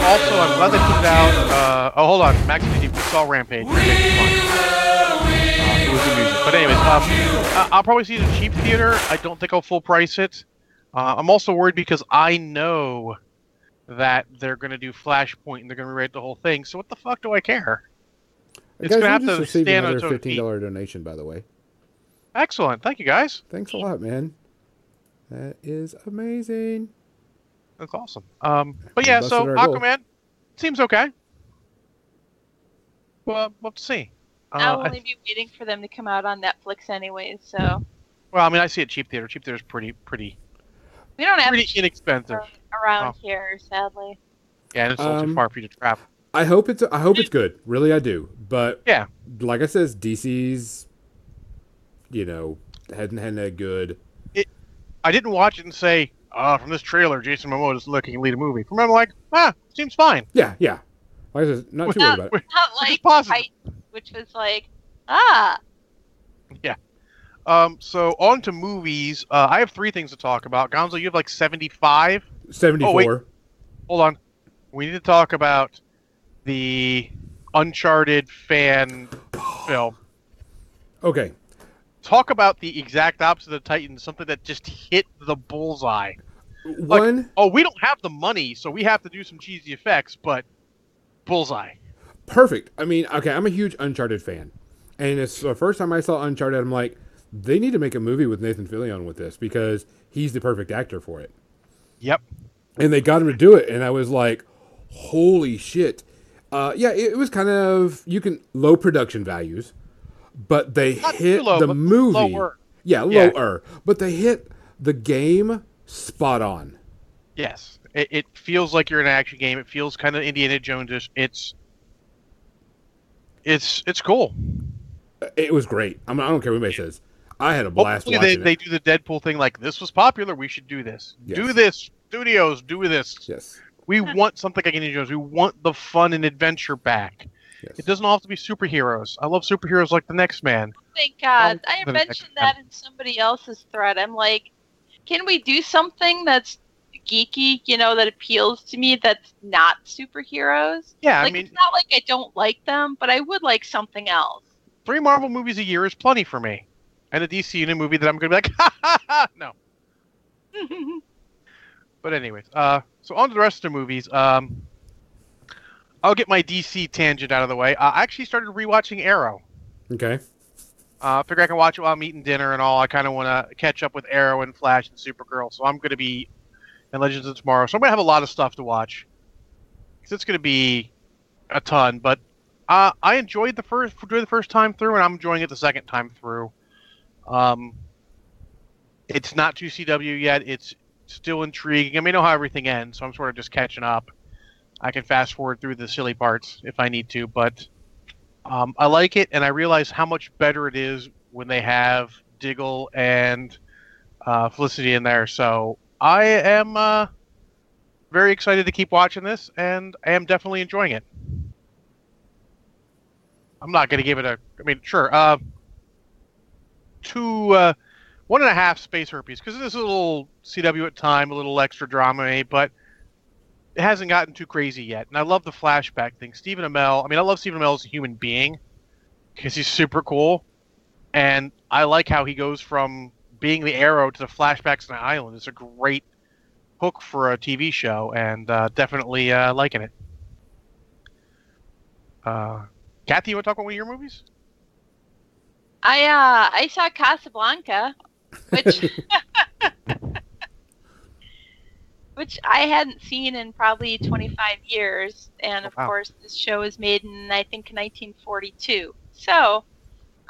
Also, I'm glad they put it out. Uh, oh, hold on, Max, did you saw Rampage? But anyways, um, I- I'll probably see it cheap theater. I don't think I'll full price it. Uh, I'm also worried because I know that they're going to do Flashpoint and they're going to rewrite the whole thing. So what the fuck do I care? It's Guys, gonna have just to stand on another its fifteen dollar donation, by the way. Excellent, thank you guys. Thanks a lot, man. That is amazing. That's awesome. Um, but yeah, so our goal. Aquaman seems okay. Well, we'll have to see. Uh, I'll I- only be waiting for them to come out on Netflix anyways, so well, I mean, I see it cheap theater. Cheap theater is pretty, pretty, we don't have pretty to inexpensive. around Oh. here, sadly. Yeah, and it's a little too Um, far for you to travel. I hope it's I hope it's good. Really, I do. But Yeah. like I says, DC's, you know, hadn't had a good. I didn't watch it and say, uh, from this trailer, Jason Momoa is looking to lead a movie. From I'm like, ah, seems fine. Yeah, yeah. Like I said, not too worried about it. Not Just like positive. Titan, which was like, ah, Yeah. Um, so on to movies. Uh, I have three things to talk about. Gonzo, you have like 75. Seventy-four. Oh, wait. Hold on. We need to talk about the Uncharted fan film. okay. Talk about the exact opposite of Titans, something that just hit the bullseye. One Oh, we don't have the money, so we have to do some cheesy effects, but bullseye. Perfect. I mean, okay, I'm a huge Uncharted fan, and it's the first time I saw Uncharted. I'm like, they need to make a movie with Nathan Fillion with this because he's the perfect actor for it. Yep. and they got him to do it and i was like holy shit uh, yeah it, it was kind of you can low production values but they Not hit low, the movie lower. yeah Yeah. lower but they hit the game spot on Yes. It, it feels like you're in an action game. It feels kind of Indiana Jones. It's it's it's cool. it was great I, mean, I don't care what anybody says i had a blast Hopefully they, watching they do the Deadpool thing like this was popular, we should do this. Do this. Studios, do this. yes We want something like Indiana Jones. We want the fun and adventure back. yes It doesn't all have to be superheroes. I love superheroes like the next man. Oh, thank God. Oh, I mentioned next that in somebody else's thread. I'm like, can we do something that's geeky, you know, that appeals to me that's not superheroes? Yeah, like, I mean, it's not like I don't like them, but I would like something else. three Marvel movies a year is plenty for me. And a DC Union movie that I'm going to be like, ha ha ha. No. But anyways, uh, so on to the rest of the movies. Um, I'll get my DC tangent out of the way. Uh, I actually started rewatching Arrow. okay Uh, figure I can watch it while I'm eating dinner and all. I kind of want to catch up with Arrow and Flash and Supergirl, so I'm going to be in Legends of Tomorrow. So I'm to have a lot of stuff to watch. Cause it's to be a ton, but uh, I enjoyed the first enjoyed the first time through, and I'm enjoying it the second time through. Um, it's not 2CW yet. It's still intriguing. I mean, I know how everything ends, so I'm sort of just catching up. I can fast forward through the silly parts if I need to, but um, I like it, and I realize how much better it is when they have Diggle and uh, Felicity in there. So I am uh, very excited to keep watching this, and I am definitely enjoying it. I'm not going to give it a. I mean, sure. Uh, two, uh, one and a half space herpes because this is a little CW at time, a little extra drama, but it hasn't gotten too crazy yet. And I love the flashback thing. Stephen Amell. I mean, I love Stephen Amell as a human being because he's super cool, and I like how he goes from being the Arrow to the flashbacks on the island. is a great hook for a TV show, and uh, definitely uh, liking it. Uh, Kathy, you want to talk about one of your movies? I uh I saw Casablanca, which which I hadn't seen in probably 25 years, and of Oh, wow. course this show was made in I think 1942. So,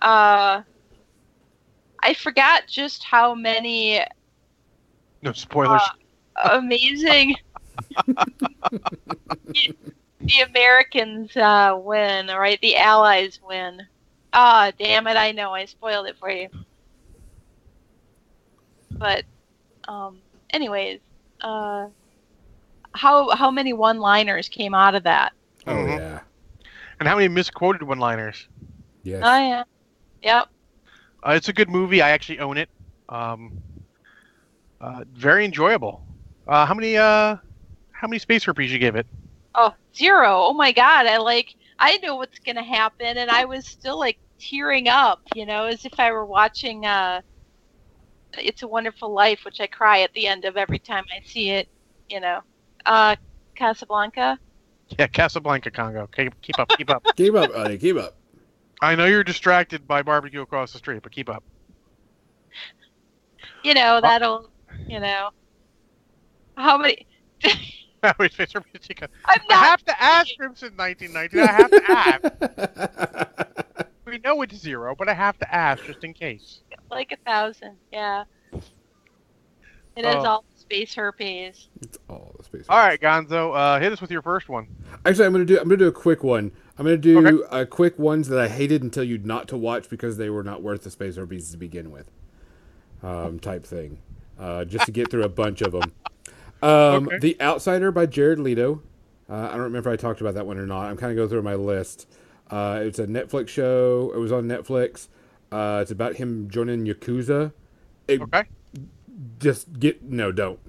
uh, I forgot just how many No spoilers. Uh, amazing the, the Americans uh, win, right? The Allies win. Ah, damn it! I know I spoiled it for you. But, um, anyways, uh, how how many one-liners came out of that? oh Mhm. yeah and how many misquoted one-liners? yes Oh yeah, yep. Uh, it's a good movie. I actually own it. Um, uh, very enjoyable. Uh, how many uh, how many space herpes you give it? Oh, zero. Oh my god. I like I know what's gonna happen and I was still like tearing up, you know, as if I were watching uh It's a Wonderful Life, which I cry at the end of every time I see it, you know. Uh Casablanca. Yeah, Casablanca Congo. Okay, keep up, keep up. keep up buddy keep up I know you're distracted by barbecue across the street, but keep up. You know, that'll you know how many How many space herpes you? I'm I have to ask Crimson 1919. I have to ask. We know it's zero, but I have to ask just in case. like a thousand, yeah. It is Oh. all space herpes. it's all the space All right, Gonzo, uh, hit us with your first one. Actually, I'm gonna do. I'm gonna do a quick one. I'm gonna do Okay. uh, quick ones that I hated and tell you not to watch because they were not worth the space or herpes to begin with, um, type thing. Uh, just to get through a bunch of them. Um, Okay. The Outsider by Jared Leto. Uh, I don't remember if I talked about that one or not. I'm kind of going through my list. Uh, it's a Netflix show. It was on Netflix. Uh, it's about him joining Yakuza. It, Okay. Just get no, don't.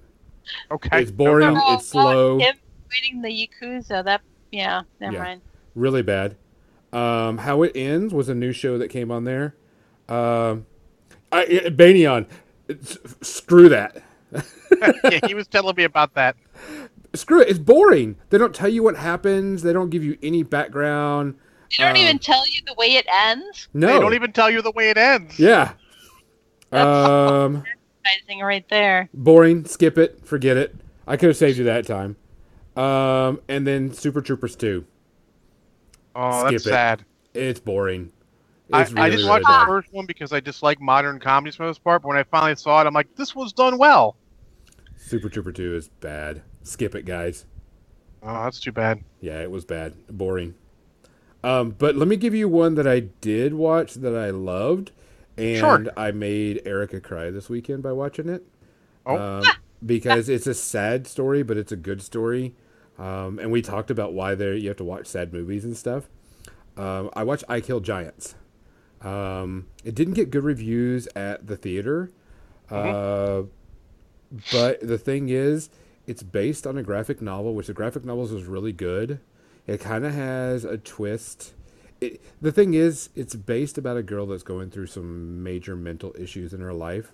Okay. It's boring. Oh, it's slow. Him joining the Yakuza. That yeah. Never Yeah. mind. Really bad. Um, How It Ends was a new show that came on there. Um, I, I- Banyan, screw that. yeah, he was telling me about that. Screw it. It's boring. They don't tell you what happens. They don't give you any background. They don't Um, even tell you the way it ends. No. They don't even tell you the way it ends. Yeah. That's- Um, Advertising right there. boring. Skip it. Forget it. I could have saved you that time. Um, and then Super Troopers 2. Oh, Skip that's it. sad. It's boring. I, It's I really, just really watched the first one because I dislike modern comedies for the most part. But when I finally saw it, I'm like, this was done well. Super Trooper 2 is bad. Skip it, guys. Oh, that's too bad. Yeah, it was bad, boring. Um, but let me give you one that I did watch that I loved, and Sure. I made Erica cry this weekend by watching it. Oh. Um, because it's a sad story, but it's a good story. Um, and we talked about why there you have to watch sad movies and stuff. Um, I watched I Kill Giants. Um, it didn't get good reviews at the theater, uh, but the thing is, it's based on a graphic novel, which the graphic novels was really good. It kind of has a twist. It, the thing is, it's based about a girl that's going through some major mental issues in her life,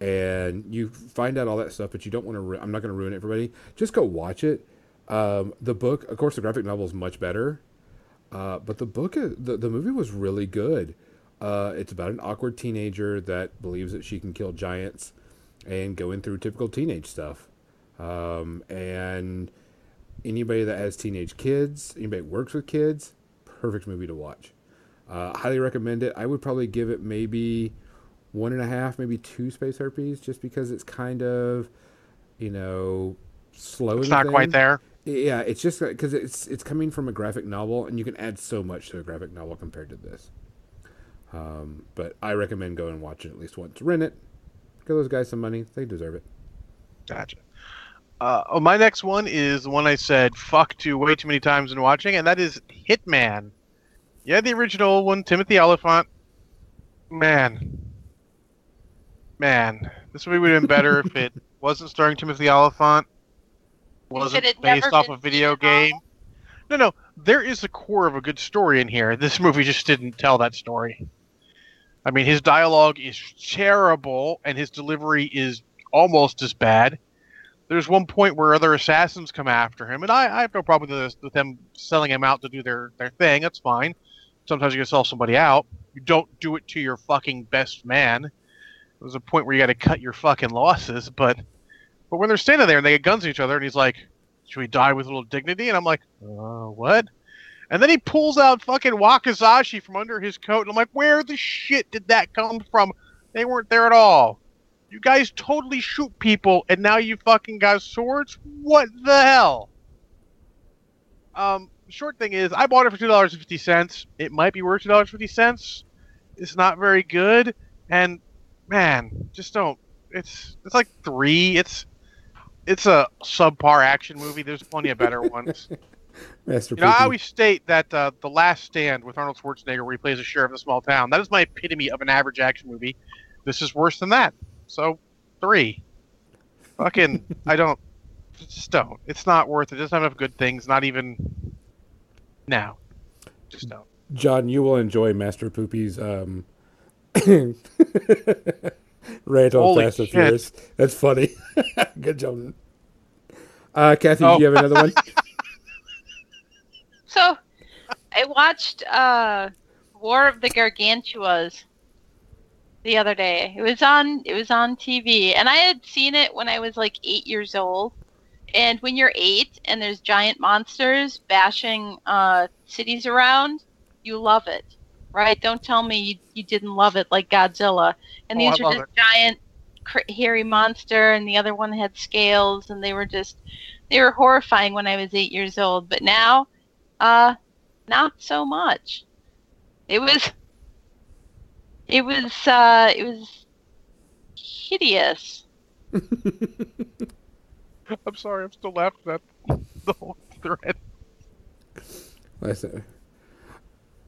and you find out all that stuff, but you don't want to. Ru- I'm not going to ruin it for everybody. Just go watch it. Um, the book, of course, the graphic novel is much better, uh, but the book, uh, the the movie was really good. Uh, it's about an awkward teenager that believes that she can kill giants, and going through typical teenage stuff. Um, and anybody that has teenage kids, anybody that works with kids, perfect movie to watch. Uh, highly recommend it. I would probably give it maybe one and a half, maybe two space herpes, just because it's kind of, you know, slow. It's not quite there. Yeah, it's just because it's it's coming from a graphic novel, and you can add so much to a graphic novel compared to this. Um, but I recommend going and watch it at least once. Rent it. Give those guys some money; they deserve it. Gotcha. Uh, oh, my next one is the one I said fuck to way too many times in watching, and that is Hitman. Yeah, the original one, Timothy Olyphant. Man. Man. This movie would have been better if it wasn't starring Timothy Olyphant, wasn't based off a video seen at all? game. No, no, there is a core of a good story in here. This movie just didn't tell that story. I mean, his dialogue is terrible, and his delivery is almost as bad. There's one point where other assassins come after him, and I, I have no problem with, this, with them selling him out to do their, their thing. That's fine. Sometimes you can sell somebody out. You don't do it to your fucking best man. There's a point where you got to cut your fucking losses, but but when they're standing there and they get guns at each other, and he's like, "Should we die with a little dignity?" And I'm like, "Uh, what?" And then he pulls out fucking Wakizashi from under his coat, and I'm like, "Where the shit did that come from? They weren't there at all." You guys totally shoot people, and now you fucking got swords. What the hell? Um, short thing is, I bought it for two dollars and fifty cents. It might be worth two dollars fifty cents. It's not very good, and man, just don't. It's it's like three. It's it's a subpar action movie. There's plenty of better ones. Master You know, I always state that uh, The Last Stand with Arnold Schwarzenegger, where he plays a sheriff of a small town, that is my epitome of an average action movie. This is worse than that. So, three. Fucking, I don't. Just don't. It's not worth it. It doesn't have enough good things. Not even. No. Just don't. John, you will enjoy Master Poopy's um, rant on Holy Fast and shit. Furious. That's funny. Good job. Uh, Kathy, Oh. do you have another one? So, I watched uh, War of the Gargantuas the other day. It was on. It was on TV, and I had seen it when I was like eight years old. And when you're eight and there's giant monsters bashing uh, cities around, you love it, right? Don't tell me you, you didn't love it like Godzilla. And Oh, these love were just giant, cr- hairy monster, and the other one had scales, and they were just they were horrifying when I was eight years old. But now Uh, not so much. It was. It was. Uh, it was hideous. I'm sorry, I'm still laughing at the whole thread. Listen,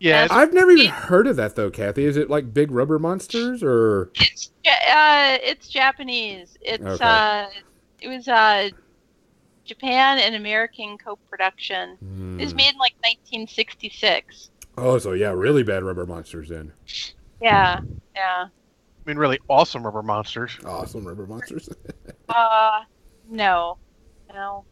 Yeah, it's, I've never even heard of that though, Kathy. Is it like big rubber monsters or? It's Ja- uh, it's Japanese. It's Okay. uh, it was uh, Japan and American co-production. Hmm. It was made in like 1966. Oh, so yeah, really bad rubber monsters then. Yeah, yeah. I mean, really awesome rubber monsters. Awesome rubber monsters. Uh, no, no.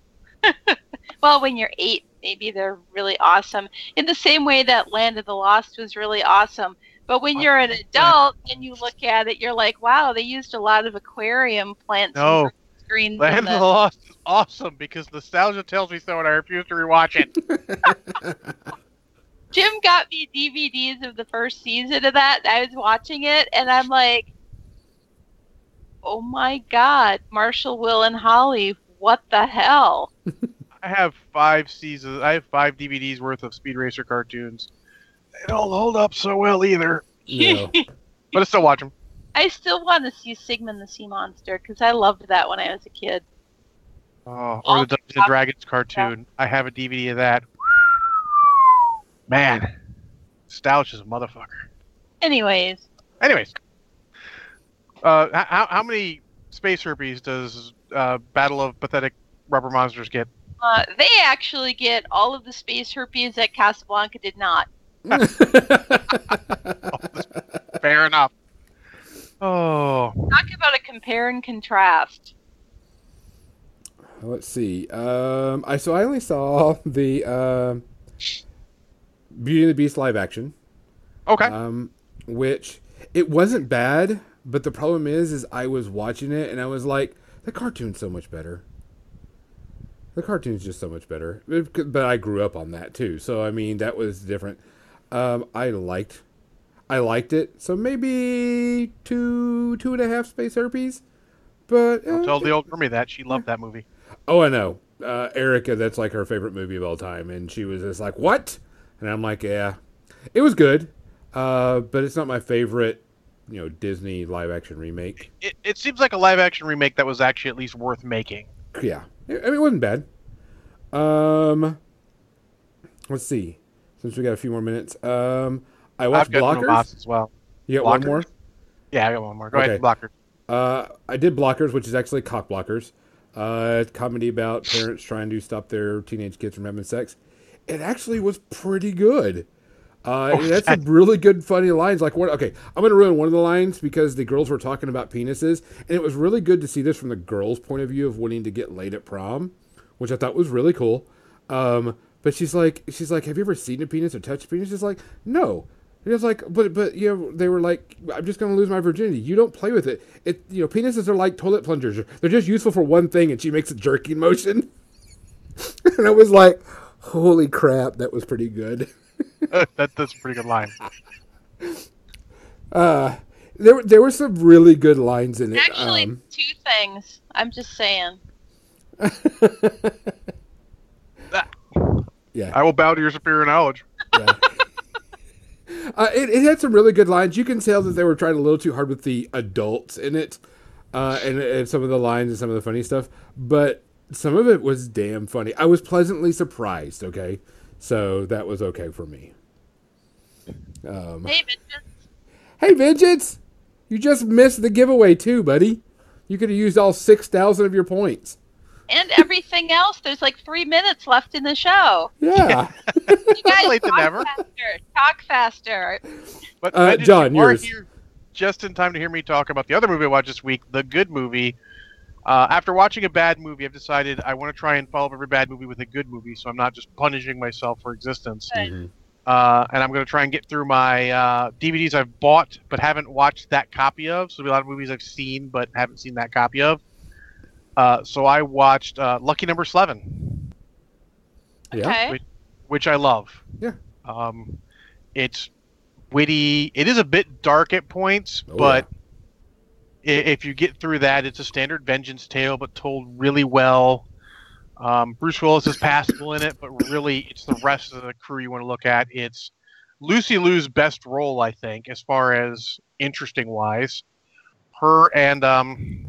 well, when you're eight, maybe they're really awesome. In the same way that Land of the Lost was really awesome. But when you're an adult and you look at it, you're like, wow, they used a lot of aquarium plants No. screens. Land of the- Lost is awesome because nostalgia tells me so, and I refuse to rewatch it. Jim got me DVDs of the first season of that. I was watching it, and I'm like, "Oh my god, Marshall, Will, and Holly! What the hell?" I have five seasons. I have five DVDs worth of Speed Racer cartoons. They don't hold up so well either, no. but I still watch them. I still want to see Sigmund the Sea Monster because I loved that when I was a kid. Oh, or the Dungeons and Dragons cartoon. I have a DVD of that. Man, nostalgia's a motherfucker. Anyways, Anyways, uh, how how many space herpes does uh, Battle of Pathetic Rubber Monsters get? Uh, they actually get all of the space herpes that Casablanca did not. Fair enough. Oh, Talk about a compare and contrast. Let's see. Um, I so I only saw the um Beauty and the Beast live action. okay. um, which it wasn't bad, but the problem is, is I was watching it and I was like, the cartoon's so much better. The cartoon's just so much better, It- but I grew up on that too, so I mean that was different. Um, I liked, I liked it, so maybe two, two and a half space herpes, but uh, tell the old Remy that she loved that movie. Oh, I know. Uh, Erica, that's like her favorite movie of all time, and she was just like, "What?" And I'm like, "Yeah, it was good, uh, but it's not my favorite, you know, Disney live action remake." It, it seems like a live action remake that was actually at least worth making. Yeah, I mean, it wasn't bad. Um, let's see. Since we got a few more minutes, um, I watched I've Blockers. Blockers as well. You got one more. Yeah, I got one more. Go Okay. ahead, Blockers. Uh, I did Blockers, which is actually Cock Blockers. Uh, comedy about parents trying to stop their teenage kids from having sex. It actually was pretty good. Uh, Oh, that's some really good, funny lines. Like what? Okay, I'm gonna ruin one of the lines because the girls were talking about penises, and it was really good to see this from the girls' point of view of wanting to get laid at prom, which I thought was really cool. Um, but she's like, she's like, have you ever seen a penis or touched a penis? She's like, no. And it's like, but but you know, they were like, I'm just gonna lose my virginity. You don't play with it. It you know, penises are like toilet plungers. They're just useful for one thing. And she makes a jerking motion, and I was like, holy crap, that was pretty good. that, that's a pretty good line. Uh, there there were some really good lines in it. Actually, Um, two things. I'm just saying. yeah. I will bow to your superior knowledge. yeah. Uh, it, it had some really good lines. You can tell that they were trying a little too hard with the adults in it, uh, and, and some of the lines and some of the funny stuff. But some of it was damn funny. I was pleasantly surprised. Okay, so that was okay for me. Um, David, just hey, Vengeance, you just missed the giveaway too, buddy. You could have used all six thousand of your points. and everything else. There's like three minutes left in the show. Yeah. You guys Late than talk never. faster. Talk faster. But Uh, John, you are yours. here just in time to hear me talk about the other movie I watched this week, The Good Movie. Uh, after watching a bad movie, I've decided I want to try and follow up every bad movie with a good movie, so I'm not just punishing myself for existence. Good. Mhm. Uh, and I'm going to try and get through my uh, DVDs I've bought but haven't watched that copy of. So there'll be a lot of movies I've seen but haven't seen that copy of. Uh, so I watched uh, Lucky Number Slevin, Yeah. Okay. Wait. which I love. Yeah. Um, it's witty. It is a bit dark at points, Oh, but i if you get through that, it's a standard vengeance tale, but told really well. Um, Bruce Willis is passable in it, but really, it's the rest of the crew you want to look at. It's Lucy Liu's best role, I think, as far as interesting wise. Her and um,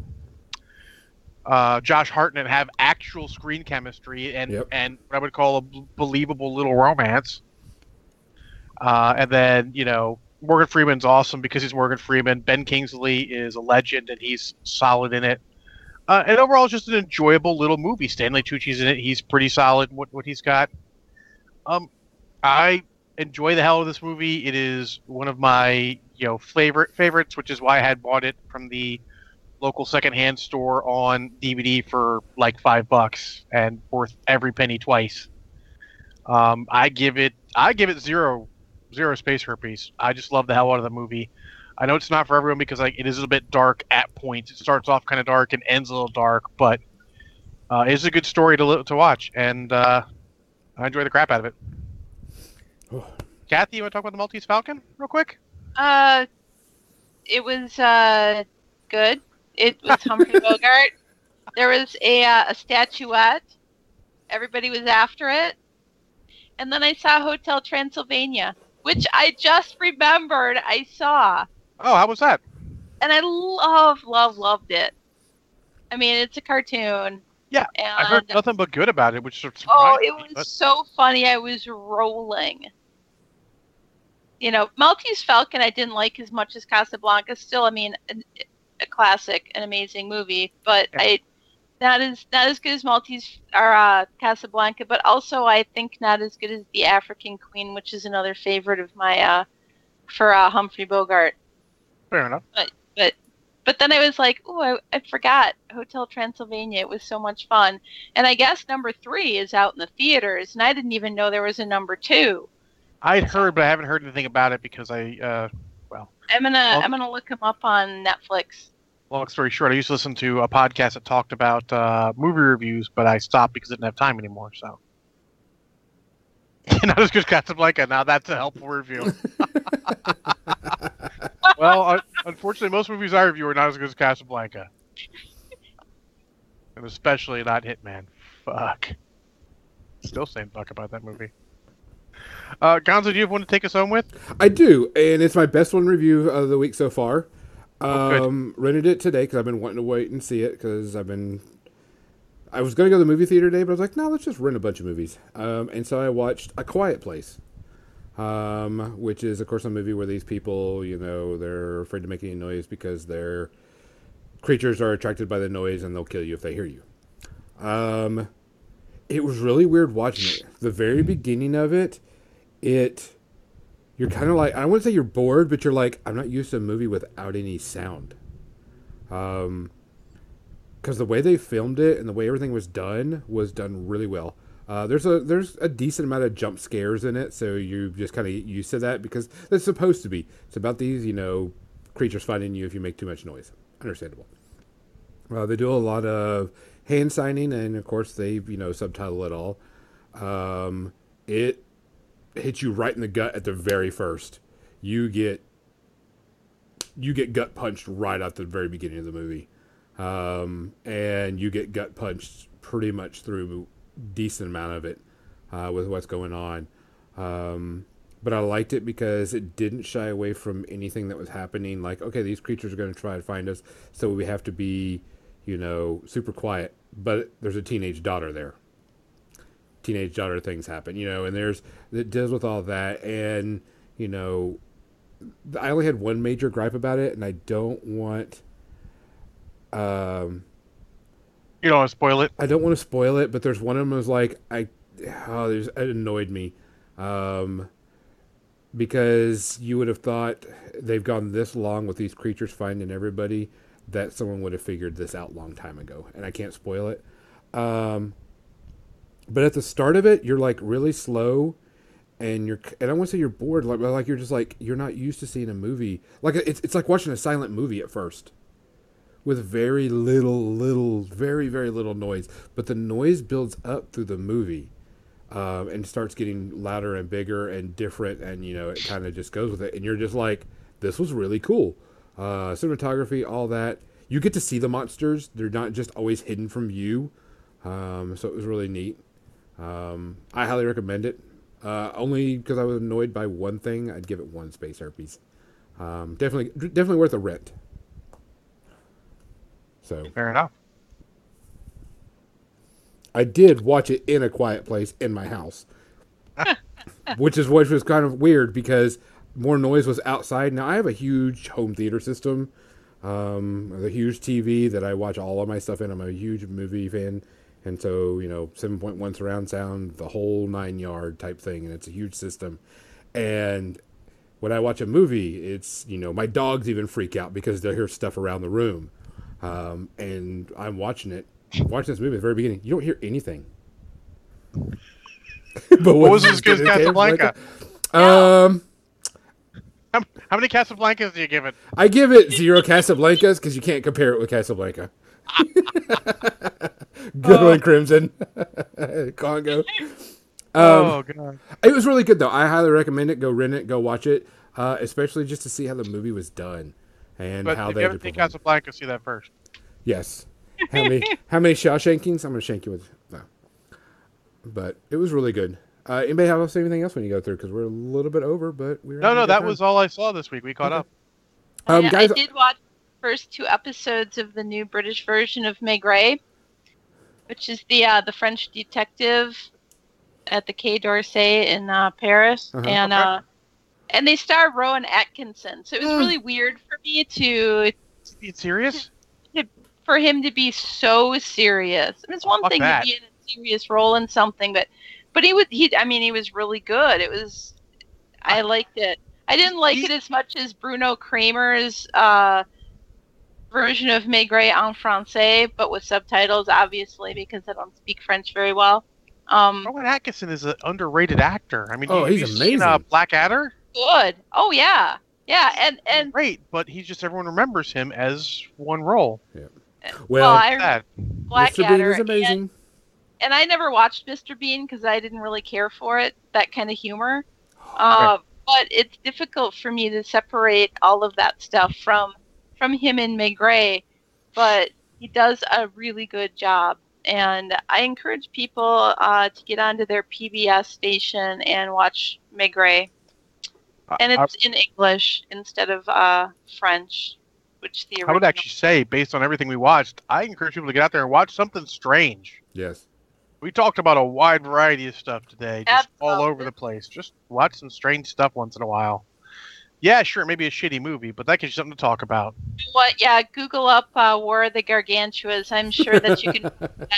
uh, Josh Hartnett have actual screen chemistry and Yep. and what I would call a b- believable little romance. Uh, and then you know Morgan Freeman's awesome because he's Morgan Freeman. Ben Kingsley is a legend and he's solid in it. Uh, and overall, it's just an enjoyable little movie. Stanley Tucci's in it; he's pretty solid. What what he's got. Um, I enjoy the hell of this movie. It is one of my you know favorite favorites, which is why I had bought it from the local secondhand store on DVD for like five bucks and worth every penny twice. Um, I give it I give it zero zero space herpes. I just love the hell out of the movie. I know it's not for everyone because like it is a bit dark at points. It starts off kind of dark and ends a little dark, but uh, it's a good story to to watch, and uh, I enjoy the crap out of it. Oh. Kathy, you want to talk about the Maltese Falcon real quick? Uh, it was uh good. It was Humphrey Bogart. There was a uh, a statuette. Everybody was after it, and then I saw Hotel Transylvania, which I just remembered I saw, Oh, how was that? and I love, love, loved it. I mean, it's a cartoon. Yeah, and I heard nothing but good about it, which of Oh, surprised it me, was but- so funny. I was rolling. You know, Maltese Falcon I didn't like as much as Casablanca. Still, I mean, an, a classic, an amazing movie, but Yeah. I not as not as good as Maltese or uh, Casablanca, but also I think not as good as The African Queen, which is another favorite of my uh, for uh, Humphrey Bogart. fair enough. But but but then I was like, oh, I, I forgot Hotel Transylvania. It was so much fun. And I guess number three is out in the theaters, and I didn't even know there was a number two. I'd heard, but I haven't heard anything about it because I, uh, I'm gonna Well- I'm gonna look him up on Netflix. Long story short, I used to listen to a podcast that talked about uh, movie reviews, but I stopped because I didn't have time anymore. So, not as good as Casablanca. Now that's a helpful review. well, un- unfortunately, most movies I review are not as good as Casablanca, and especially not Hitman. Fuck. Still saying fuck about that movie. Uh, Gonzo, do you have one to take us home with? I do, and it's my best one review of the week so far. Oh. Um, rented it today because I've been wanting to wait and see it because I've been. I was going to go to the movie theater today, but I was like, no, let's just rent a bunch of movies. Um, and so I watched A Quiet Place, um, which is, of course, a movie where these people, you know, they're afraid to make any noise because their creatures are attracted by the noise and they'll kill you if they hear you. Um, it was really weird watching it. The very beginning of it, it you're kind of like I wouldn't say you're bored, but you're like I'm not used to a movie without any sound. Um, because the way they filmed it and the way everything was done was done really well. Uh, there's a there's a decent amount of jump scares in it, so you just kind of get used to that because it's supposed to be. It's about these you know creatures finding you if you make too much noise. Understandable. Uh, they do a lot of hand signing, and of course they you know subtitle it all. Um, it hits you right in the gut at the very first. You get you get gut punched right at the very beginning of the movie, um, and you get gut punched pretty much through a decent amount of it uh, with what's going on. Um, but I liked it because it didn't shy away from anything that was happening. Like, okay, these creatures are going to try to find us, so we have to be, you know, super quiet. But there's a teenage daughter there. Teenage daughter things happen, you know, and there's it deals with all that. And you know, I only had one major gripe about it, and I don't want. Um, You don't want to spoil it. I don't want to spoil it, but there's one of them was like I, oh, there's, it annoyed me, um, because you would have thought they've gone this long with these creatures finding everybody that someone would have figured this out long time ago, and I can't spoil it. Um, but at the start of it, you're like really slow, and you're and I want to say you're bored, like like you're just like you're not used to seeing a movie like it's it's like watching a silent movie at first with very little, little, very, very little noise. But the noise builds up through the movie um, and starts getting louder and bigger and different. And, you know, it kind of just goes with it. And you're just like, this was really cool. Uh, cinematography, all that. You get to see the monsters, they're not just always hidden from you. Um, so it was really neat. Um, I highly recommend it. Uh, only because I was annoyed by one thing, I'd give it one space herpes. Um, definitely, definitely worth a rent. So Fair enough. I did watch it in a quiet place in my house, which is which was kind of weird because more noise was outside. Now I have a huge home theater system, um, a huge TV that I watch all of my stuff in. I'm a huge movie fan, and so you know, 7.1 surround sound, the whole nine yard type thing, and it's a huge system. And when I watch a movie, it's you know my dogs even freak out because they'll hear stuff around the room, um, and I'm watching it, watching this movie at the very beginning. You don't hear anything. but What was this good Casablanca? Um, How, how many Casablancas do you give it? I give it zero Casablancas because you can't compare it with Casablanca. Good one, Crimson. Congo. Um, oh god. It was really good though. I highly recommend it. Go rent it. Go watch it. Uh, especially just to see how the movie was done and But how if they you haven't seen performed. Casablanca, see that first. Yes. How many how many Shawshankings? I'm gonna shank you with no. But it was really good. Uh, anybody have else anything else when you go through? Because we're a little bit over, but we're No, no, that time. was all I saw this week. We caught Okay. up. Um, I, guys- I did watch the first two episodes of the new British version of Maigret, which is the uh, the French detective at the Quai d'Orsay in uh, Paris, Uh-huh. and Okay. uh, and they star Rowan Atkinson. So it was Mm. really weird for me to You serious? for him to be so serious. I mean, it's one Fuck thing that. to be in a serious role in something, but but he was he. I mean, he was really good. It was. I liked it. I didn't like He's- it as much as Bruno Cremer's uh, version of Maigret en français, but with subtitles, obviously, because I don't speak French very well. Um, Rowan Atkinson is an underrated actor. I mean, Oh, you, he's you've seen, uh, amazing. Blackadder. good. Oh yeah, yeah, and and Great, but he's just everyone remembers him as one role. well, Well, I Sad. Mr. Bean Blackadder is amazing. and and I never watched Mr. Bean because I didn't really care for it, that kind of humor. Uh, But it's difficult for me to separate all of that stuff from from him and Maigret. But he does a really good job, and I encourage people uh, to get onto their PBS station and watch Maigret. And I- it's in English instead of uh, French, which the I would actually say, based on everything we watched, I encourage people to get out there and watch something strange. Yes. We talked about a wide variety of stuff today, just all over the place. Just watch some strange stuff once in a while. Yeah, sure, maybe a shitty movie, but that gives you something to talk about. what? Yeah, Google up uh, War of the Gargantuas. I'm sure that you can on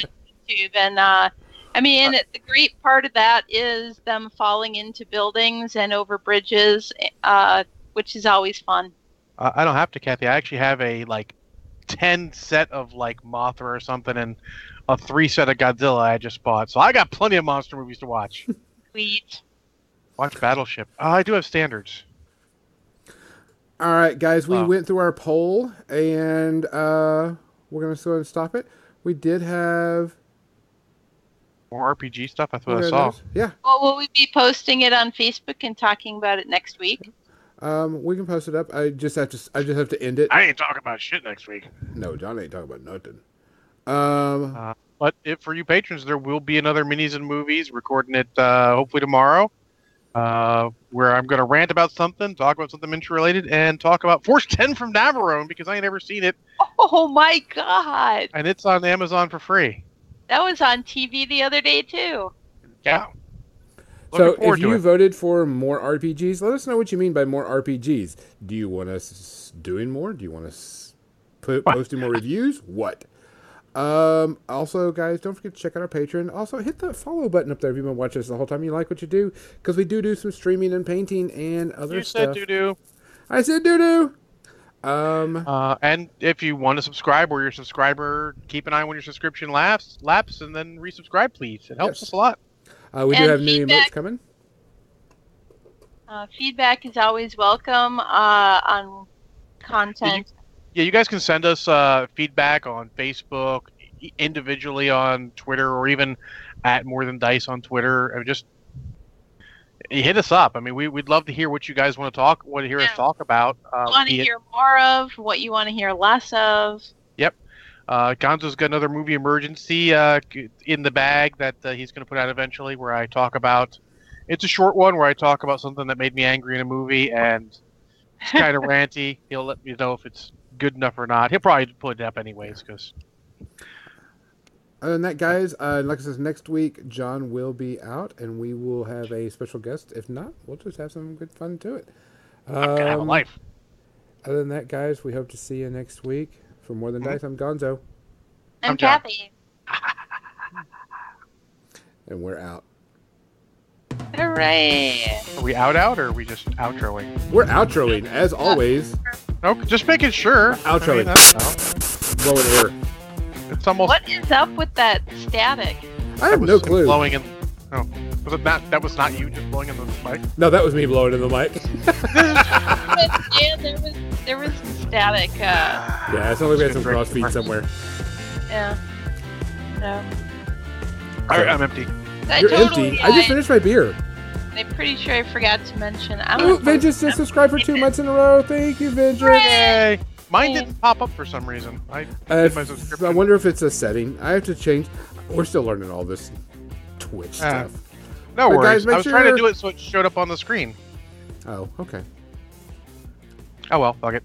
YouTube. And uh, I mean, the great part of that is them falling into buildings and over bridges, uh, which is always fun. Uh, I don't have to, Kathy. I actually have a like ten set of like Mothra or something, and a three set of Godzilla I just bought. So I got plenty of monster movies to watch. Sweet. watch Battleship. Oh, I do have standards. All right, guys, we Wow. went through our poll, and uh, we're gonna go and stop it. We did have. More RPG stuff. That's what okay, I saw. Yeah, Well, will we be posting it on Facebook and talking about it next week? um, we can post it up. I just have to. I just have to end it. I ain't talking about shit next week. No, John ain't talking about nothing. Um, Uh, but if for you patrons, there will be another minis and movies recording it uh, hopefully tomorrow, uh, where I'm going to rant about something, talk about something interrelated, and talk about Force 10 from Navarone because I ain't ever seen it, Oh my God, and it's on Amazon for free. that was on TV the other day too. Yeah. so Looking forward if you it. voted for more RPGs, let us know what you mean by more RPGs. Do you want us doing more? Do you want us put, posting more reviews? What? Um, also, guys, don't forget to check out our Patreon. Also, hit the follow button up there if you've been watching us the whole time. You like what you do because we do do some streaming and painting and other You stuff. said doo doo. I said doo doo. Um, Uh, and if you want to subscribe or you're a subscriber, keep an eye on when your subscription laps, laps, and then resubscribe, please. It helps Yes. us a lot. uh, we do And have new emotes feedback. coming. Uh, feedback is always welcome uh, on content. Yeah, you guys can send us uh, feedback on Facebook, individually on Twitter, or even at More Than Dice on Twitter. I mean, just hit us up. I mean, we, we'd love to hear what you guys want to talk, want to hear us talk about. Uh, want to be it- hear more of, what you want to hear less of. Uh, Gonzo's got another movie emergency uh, in the bag that uh, he's going to put out eventually, where I talk about. It's a short one where I talk about something that made me angry in a movie, and it's kind of ranty. He'll let me know if it's good enough or not. He'll probably put it up anyways, because Other than that, guys, uh, like I said, next week John will be out, and we will have a special guest. If not, we'll just have some good fun to it. I'm gonna have a Um, life. Other than that, guys, we hope to see you next week. For More Than. Dice, I'm Gonzo, I'm, I'm Kathy. and we're out. Hooray! Are we out out or are we just outroing? We're outroing, as always. No, just making sure. Outro I mean, it. that's- Blowing air. it's almost. What is up with that static? I have no clue. Blowing in. Oh, was it not? That was not you just blowing in the mic. No, that was me blowing in the mic. Yeah, there was there was static. Uh, yeah, it sounds like we had some Drink cross feed somewhere. yeah. No. All right, I'm empty. I You're totally, empty. I just finished my beer. I'm pretty sure I forgot to mention. I'm Ooh, a Vengeance just subscribed for two months in a row. Thank you, Vengeance. Yay! Mine didn't pop up for some reason. I Uh, did my I wonder if it's a setting. I have to change. We're still learning all this Twitch Uh, stuff. no but worries. guys, I was trying sure- to do it so it showed up on the screen. Oh, okay. Oh well, fuck it.